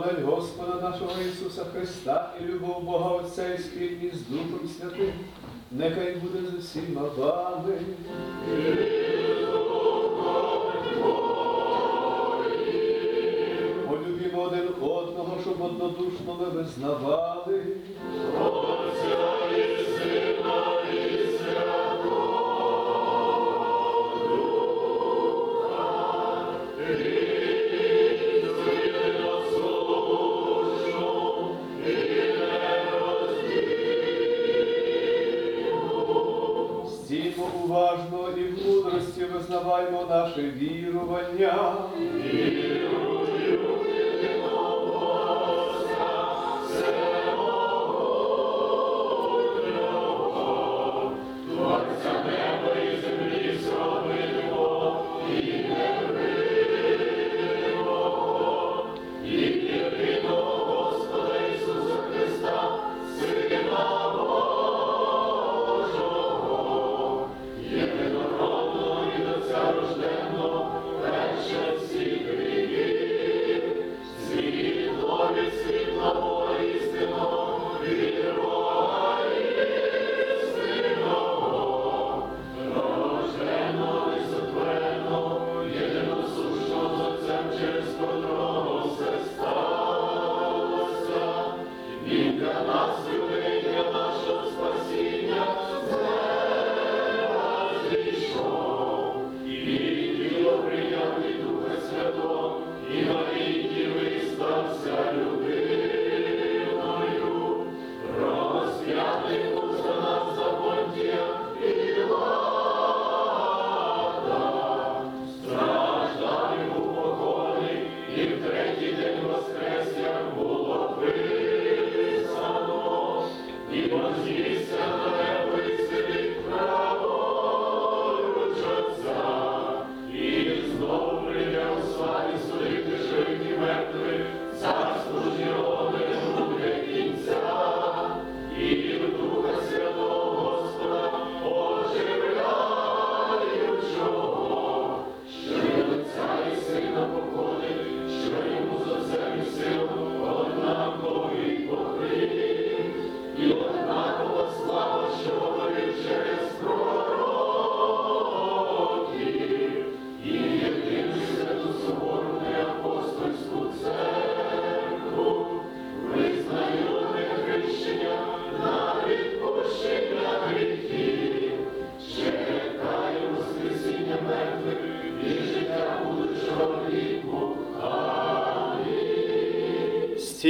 Благодать Господа нашого Ісуса Христа і любов Бога Отця і спільність з Духом Святим, нехай буде з усіма вами. Полюбімо один одного, щоб однодушно ми визнавали. Наше вірування.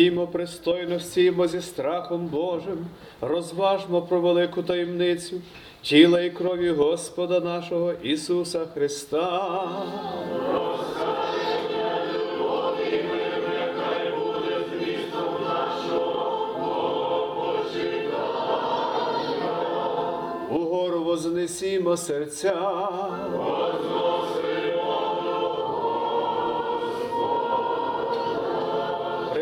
Стіймо пристойно, стіймо зі страхом Божим, розважмо про велику таємницю тіла і крові Господа нашого Ісуса Христа. Угору вознесімо серця.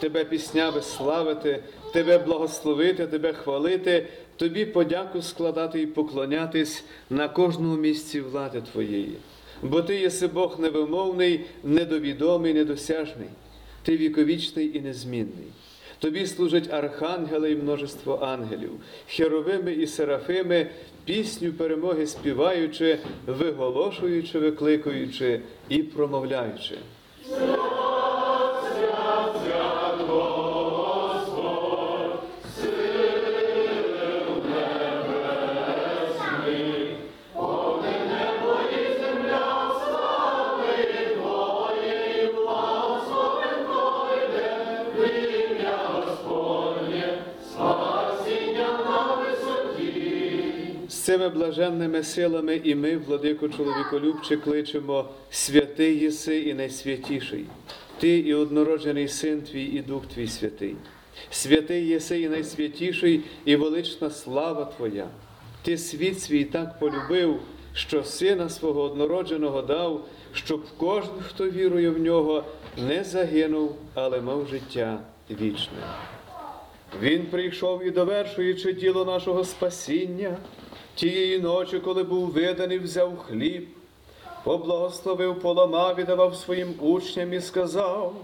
тебе піснями славити, тебе благословити, тебе хвалити, тобі подяку складати і поклонятись на кожному місці влади Твоєї. Бо ти єси Бог невимовний, недовідомий, недосяжний, ти віковічний і незмінний. Тобі служать архангели і множество ангелів, херовими і серафими, пісню перемоги співаючи, виголошуючи, викликуючи і промовляючи. Цими блаженними силами і ми, владико чоловіколюбче, кличемо святий єси і найсвятіший. Ти і однороджений син твій, і Дух твій святий. Святий єси і найсвятіший і велична слава Твоя. Ти світ свій так полюбив, що сина свого однородженого дав, щоб кожен, хто вірує в нього, не загинув, але мав життя вічне. Він прийшов і довершуючи діло нашого спасіння, тієї ночі, коли був виданий, взяв хліб, поблагословив, поламав і своїм учням і сказав: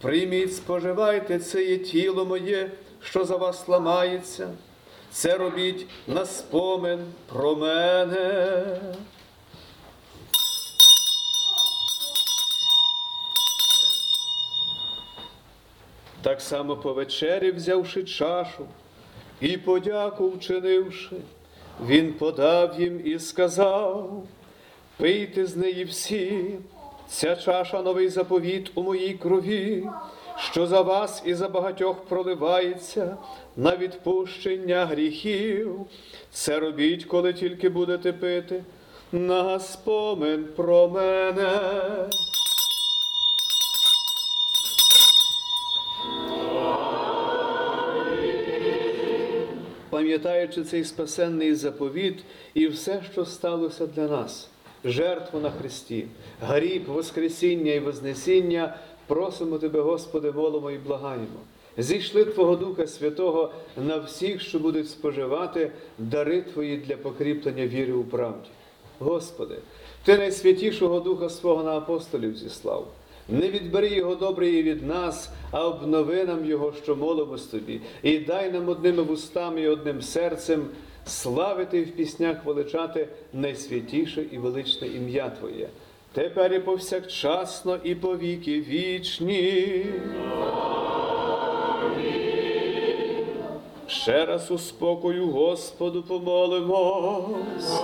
Прийміть, споживайте, це є тіло моє, що за вас ламається. Це робіть на спомин про мене. Так само по вечері, взявши чашу і подяку вчинивши, він подав їм і сказав: Пийте з неї всі, ця чаша новий заповіт у моїй крові, що за вас і за багатьох проливається на відпущення гріхів. Це робіть, коли тільки будете пити, на спомин про мене. Пам'ятаючи цей спасенний заповіт і все, що сталося для нас, жертву на Христі, гріб, Воскресіння і Вознесіння, просимо Тебе, Господи, молимо і благаємо. Зійшли Твого Духа Святого на всіх, що будуть споживати дари Твої для покріплення віри у правді. Господи, Ти найсвятішого Духа свого на апостолів зіслав. Не відбери його добрий від нас, а обнови нам його, що молимось тобі, і дай нам одними вустами і одним серцем славити і в піснях величати найсвятіше і величне ім'я Твоє. Тепер і повсякчасно, і по віки вічні. Ще раз у спокою Господу помолимось.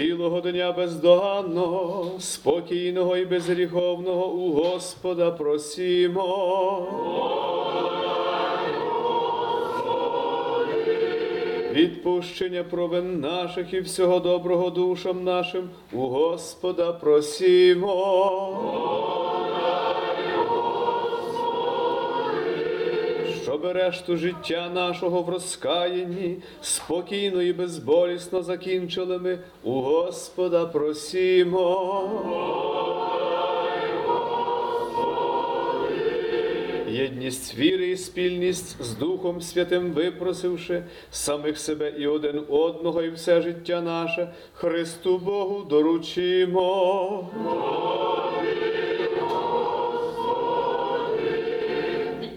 Цілого дня бездоганного, спокійного і безгріховного у Господа просімо. Відпущення провин наших і всього доброго душам нашим у Господа просімо. Щоб решту життя нашого в розкаянні спокійно і безболісно закінчили ми у Господа просімо. Єдність віри і спільність з Духом Святим випросивши самих себе і один одного, і все життя наше Христу Богу доручимо.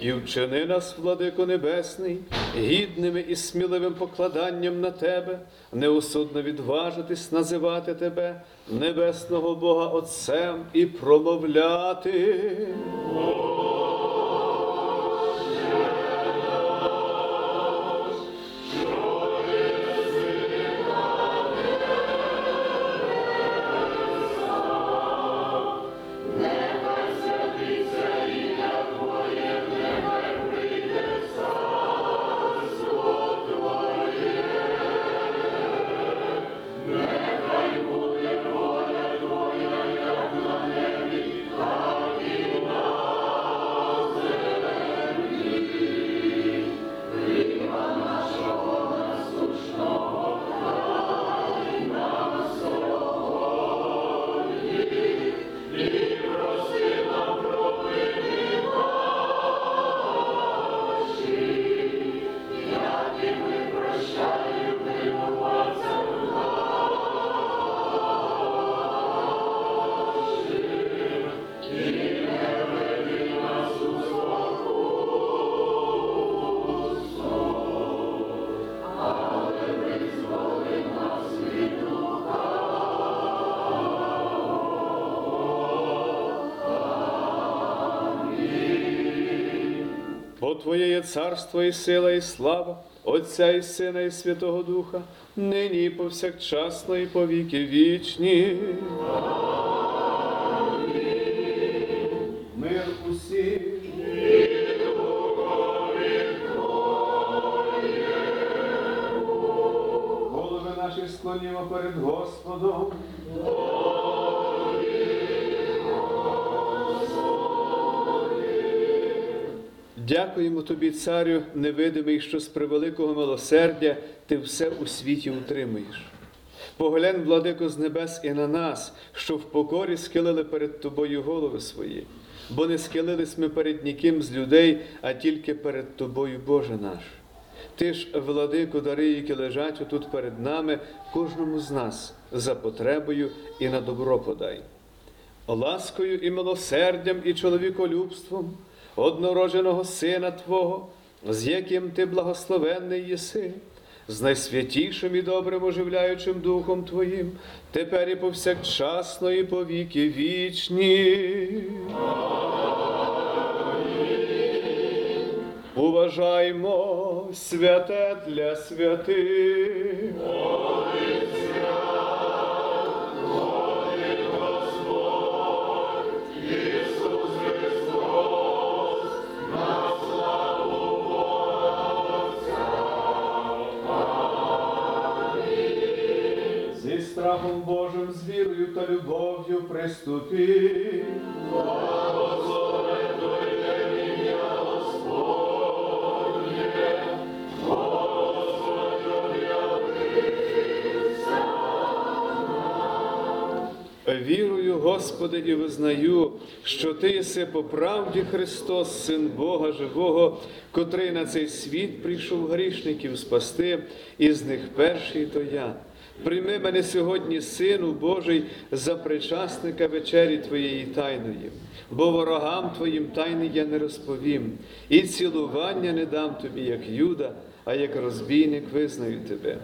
І вчини нас, владико Небесний, гідними і сміливим покладанням на Тебе, неусудно відважитись називати Тебе, небесного Бога Отцем, і промовляти. Царство і сила, і слава, Отця і Сина, і Святого Духа, нині і повсякчасно, і повіки вічні. Дякуємо тобі, царю невидимий, що з превеликого милосердя ти все у світі утримуєш. Поглянь, владико, з небес і на нас, що в покорі схилили перед тобою голови свої, бо не схилились ми перед ніким з людей, а тільки перед тобою, Боже наш. Ти ж, владико, дари, які лежать отут перед нами, кожному з нас за потребою і на добро подай. Ласкою і милосердям і чоловіколюбством однородженого Сина Твого, з яким ти благословенний єси, з найсвятішим і добрим оживляючим Духом Твоїм, тепер і повсякчасно, і по вічні. Уважаймо святе для святих. Страхом Божим, з вірою та любов'ю приступи. Вірую, Господи, і визнаю, що Ти єси по правді Христос, Син Бога Живого, котрий на цей світ прийшов грішників спасти, і з них перший то я. Прийми мене сьогодні, Сину Божий, за причасника вечері Твоєї тайної, бо ворогам Твоїм тайни я не розповім, і цілування не дам тобі, як Юда, а як розбійник визнаю тебе.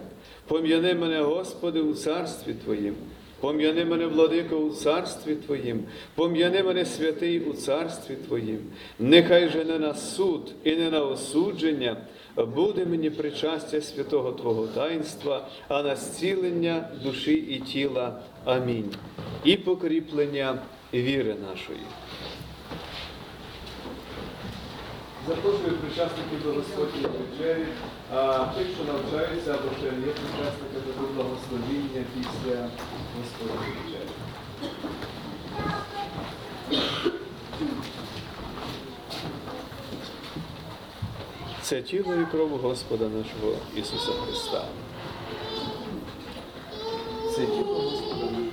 Пом'яни мене, Господи, у царстві Твоїм. Пом'яни мене, владико, у царстві Твоїм, пом'яни мене святий у царстві Твоїм. Нехай же не на суд і не на осудження буде мені причастя святого Твого таїнства, а на зцілення душі і тіла. Амінь. І покріплення віри нашої. Запрошую причасників до Господньої вечері, а тих, що навчаються або ще є причасники до благословіння після Господньої вечері. Це тіло і кров Господа нашого Ісуса Христа. Це тіло Господа нашого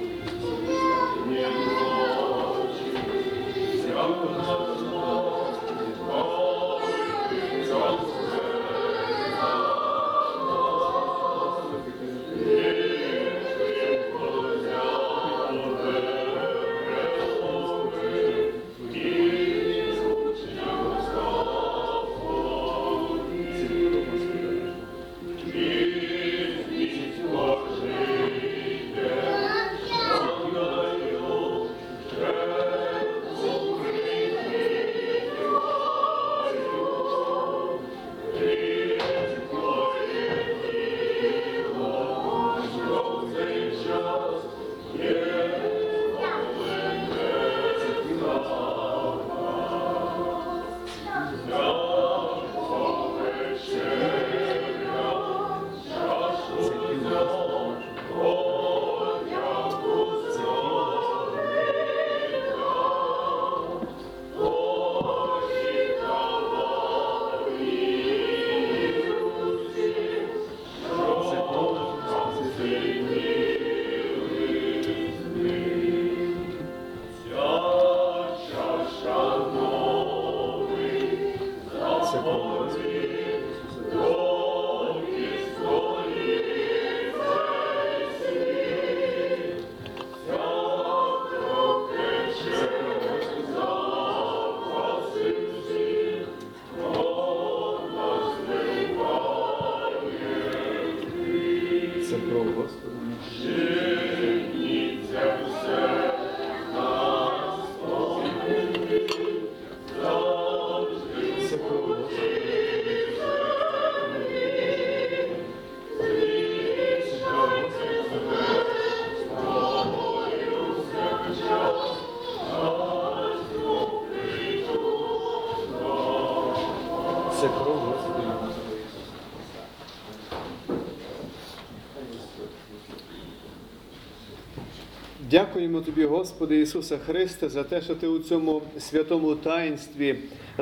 Дякуємо тобі, Господи Ісуса Христе, за те, що Ти у цьому святому таїнстві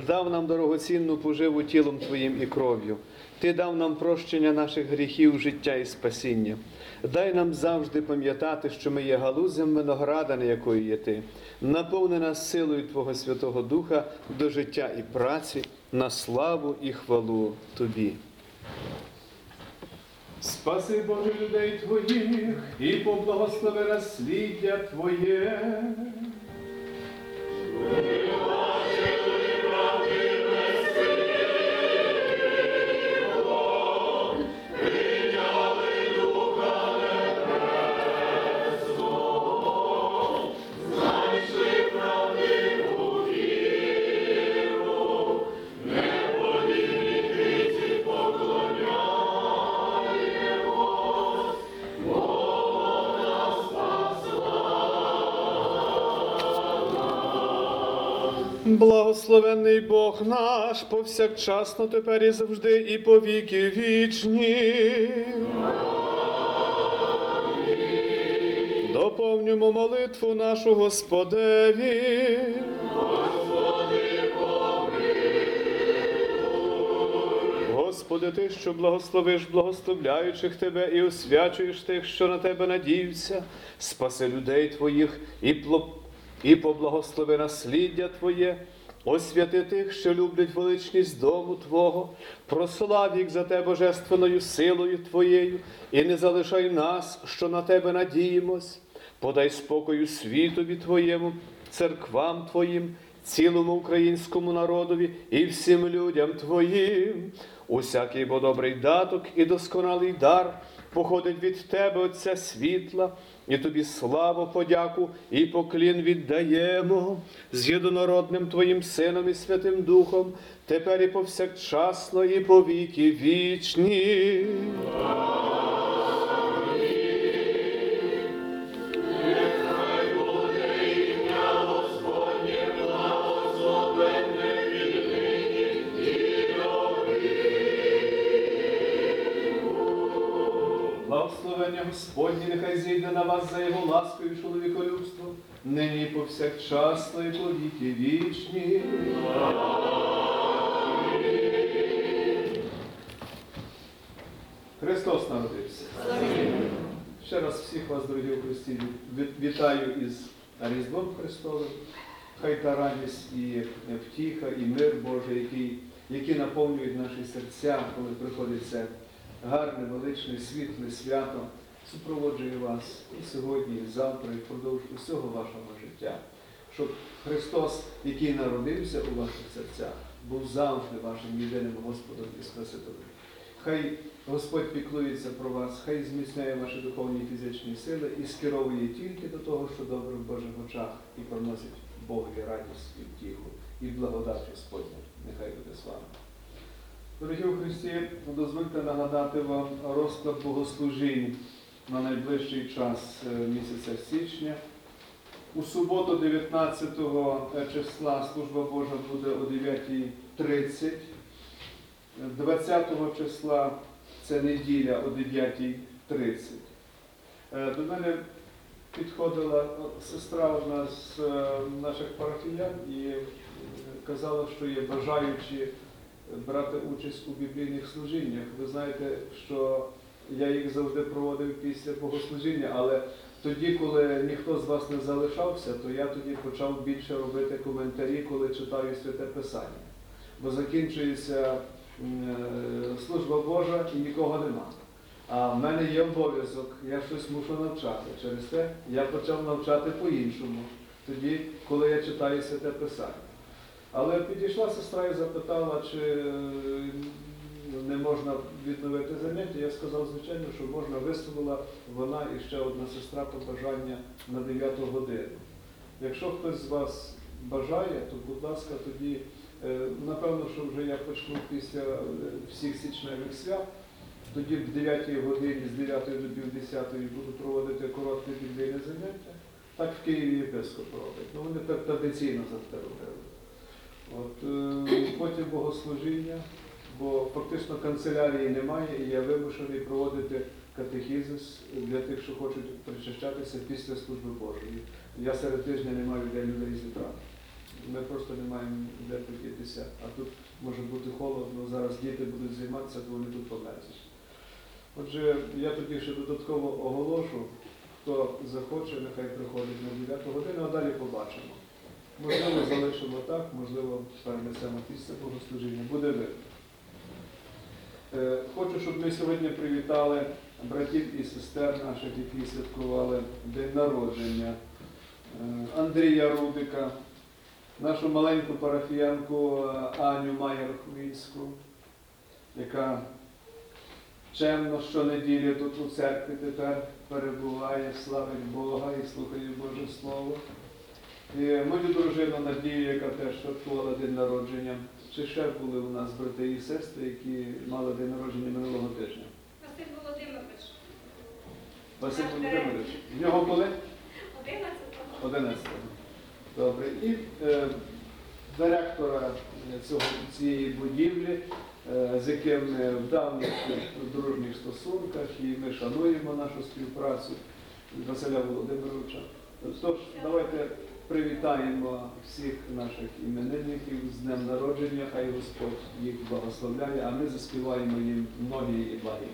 дав нам дорогоцінну поживу тілом Твоїм і кров'ю. Ти дав нам прощення наших гріхів, життя і спасіння. Дай нам завжди пам'ятати, що ми є галузем винограда, на якої є ти. Наповни нас силою Твого Святого Духа до життя і праці, на славу і хвалу Тобі. Спаси Боже людей Твоїх і поблагослови насліддя Твоє. Благословенний Бог наш, повсякчасно тепер і завжди, і по віки вічні. Доповнюємо молитву нашу Господеві. Господи, Ти, що благословиш благословляючих Тебе і освячуєш тих, що на Тебе надіються, спаси людей Твоїх і, пло- і поблагослови насліддя Твоє, освяти тих, що люблять величність дому Твого, прослав їх за Те божественною силою Твоєю, і не залишай нас, що на Тебе надіємось, подай спокою світові Твоєму, церквам Твоїм, цілому українському народові і всім людям Твоїм. Усякий бо добрий даток і досконалий дар походить від Тебе, Отця світла, і тобі славу, подяку і поклін віддаємо з єдинородним Твоїм Сином і Святим Духом, тепер і повсякчасно, і по віки вічні. Вас за його ласкою і чоловіколюбством, нині і повсякчасно і по вічні. Христос народився. Ще раз всіх вас, дорогі у Христі, вітаю із Різдвом Христовим. Хай та радість і втіха, і мир Божий, який, які наповнюють наші серця, коли приходить це гарне, величне, світле свято, супроводжує вас і сьогодні, і завтра, і впродовж усього вашого життя. Щоб Христос, який народився у ваших серцях, був завжди вашим єдиним Господом і Спасителем. Хай Господь піклується про вас, хай зміцняє ваші духовні і фізичні сили і скеровує тільки до того, що добре в Божих очах, і приносить Богові радість і втіху, і благодать Господня. Нехай буде з вами. Дорогі у Христі, дозвольте нагадати вам розклад богослужінь на найближчий час е, місяця січня. У суботу, 19 числа, служба Божа буде о 9.30. 20 числа це неділя о 9.30. Е, До мене підходила сестра одна з е, наших парафіян і е, казала, що є бажаючі брати участь у біблійних служіннях. Ви знаєте, що я їх завжди проводив після богослужіння, але тоді, коли ніхто з вас не залишався, то я тоді почав більше робити коментарі, коли читаю святе Писання. Бо закінчується е, служба Божа і нікого нема. А в мене є обов'язок, я щось мушу навчати. Через те я почав навчати по-іншому, тоді, коли я читаю святе Писання. Але підійшла сестра і запитала, чи е, не можна відновити заняття. Я сказав, звичайно, що можна, висловила вона і ще одна сестра побажання на 9 годину. Якщо хтось з вас бажає, то, будь ласка, тоді, е, напевно, що вже я почну після е, всіх січневих свят. Тоді в 9 годині з 9 до пів 10 буду проводити коротке біблійне заняття. Так в Києві єпископ робить. Ну, вони так традиційно завжди робили. От, е, потім богослужіння, бо фактично канцелярії немає, і я вимушений проводити катехізис для тих, що хочуть причащатися після служби Божої. Я серед тижня не маю де людей зібрати. Ми просто не маємо де подітися. А тут може бути холодно, зараз діти будуть займатися, то вони тут померзнуть. Отже, я тоді ще додатково оголошу, хто захоче, нехай приходить на 9 годину, а далі побачимо. Можливо, залишимо так, можливо, перенесемо після богослужіння. Буде видно. Е, Хочу, щоб ми сьогодні привітали братів і сестер наших, які святкували день народження. Е, Андрія Рудика, нашу маленьку парафіянку е, Аню Майер-Хмільську, яка чемно щонеділі тут у церкві тепер перебуває, славить Бога і слухає Боже Слово. І мою дружину Надію, яка теж святкувала день народження. Чи ще були у нас брати і сестри, які мали день народження минулого тижня? Василь Володимирович, Василь Володимирович. В нього коли? 11-го. 11. Добре. І е, директора цього, цієї будівлі, е, з яким ми в давніх дружніх стосунках, і ми шануємо нашу співпрацю Василя Володимировича. Тож, давайте привітаємо всіх наших іменинників з днем народження, хай Господь їх благословляє, а ми заспіваємо їм многі і благі.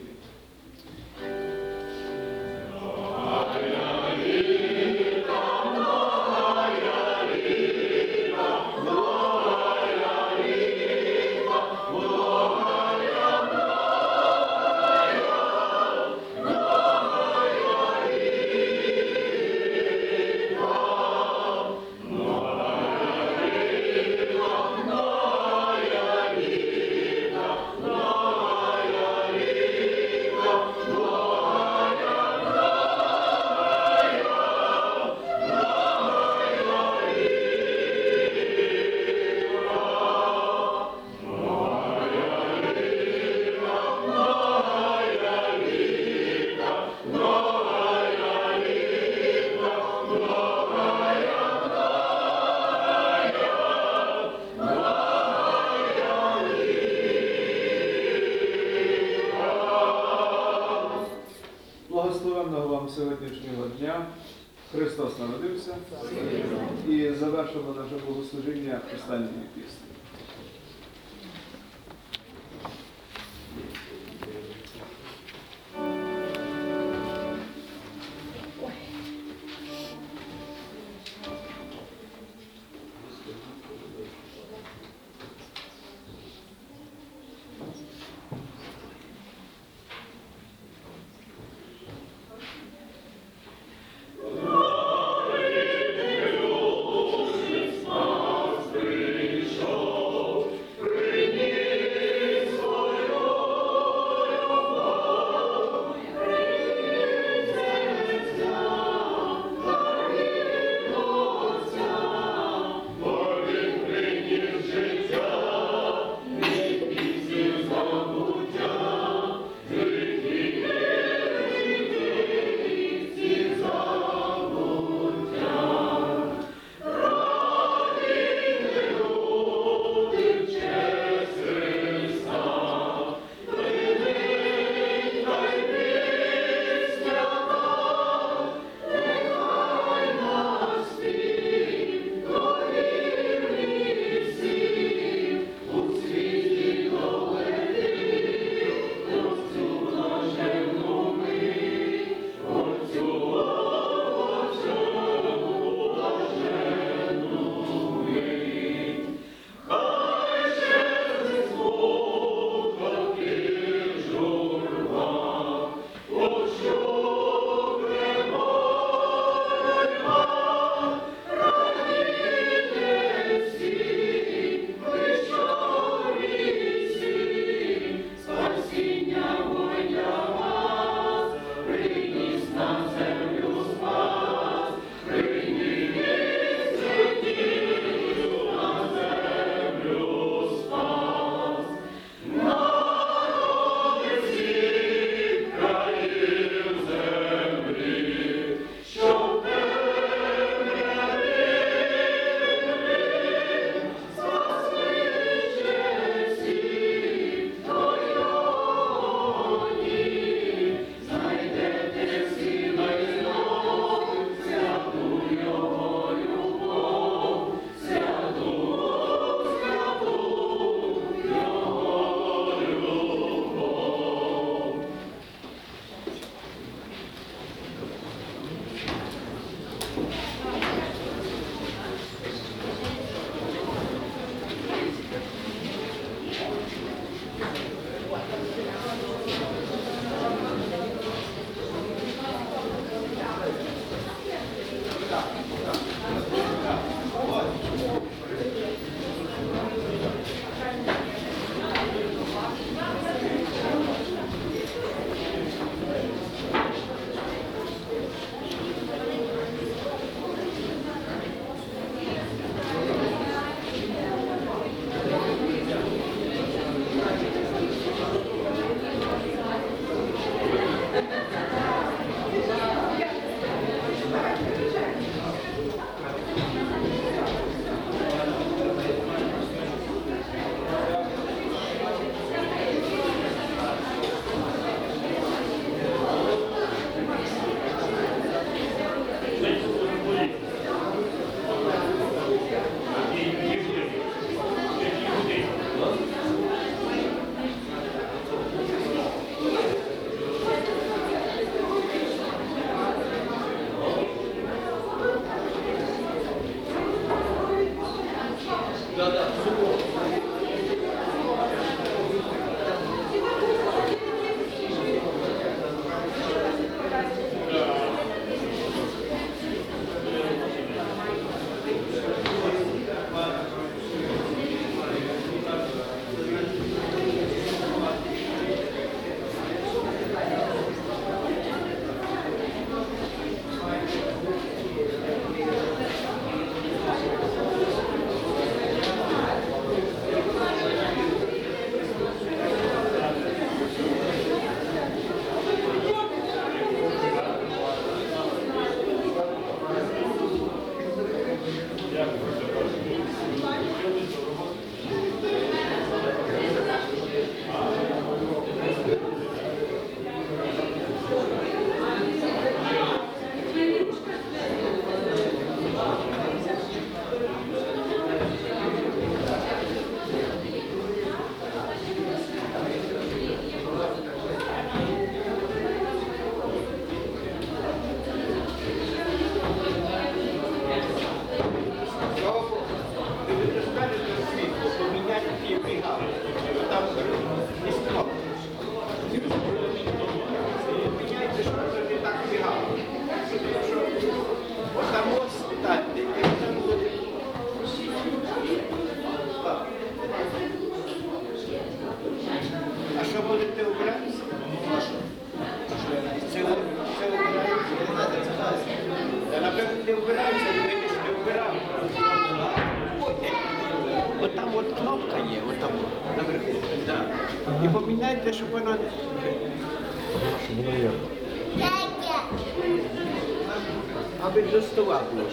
Аби до стола було.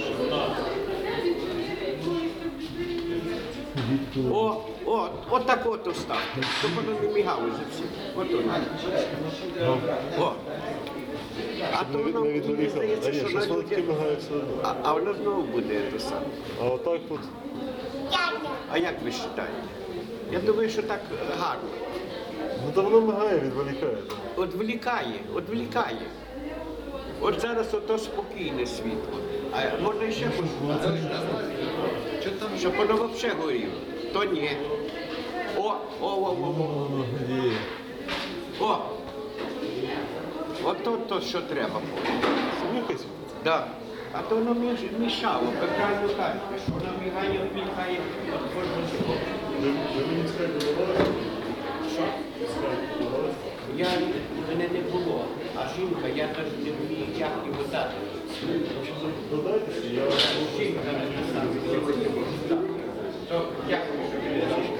О, о, от так от оставте, щоб воно не мігало зовсім. От воно. О. А то воно мені здається, що воно одно. а, а воно знову буде те саме. А отак от, А як ви вважаєте? Я думаю, що так е, гарно. ну то воно мигає, відволікає. Одволікає, одволікає. От зараз ото спокійне світло. А можна ще пошукати. Щоб воно взагалі горіло. То ні. О, о, о, о, о. О! Ото то, що треба було. Да. А то воно між- мішало, ви правильно кажете, що воно мігає, мігає от кожного Ви ви мені скажете? Що? Я мене не було, а жінка, я теж не вмію, як його дати. Додайте, я Жінка написала. Дякую, що ви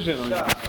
А там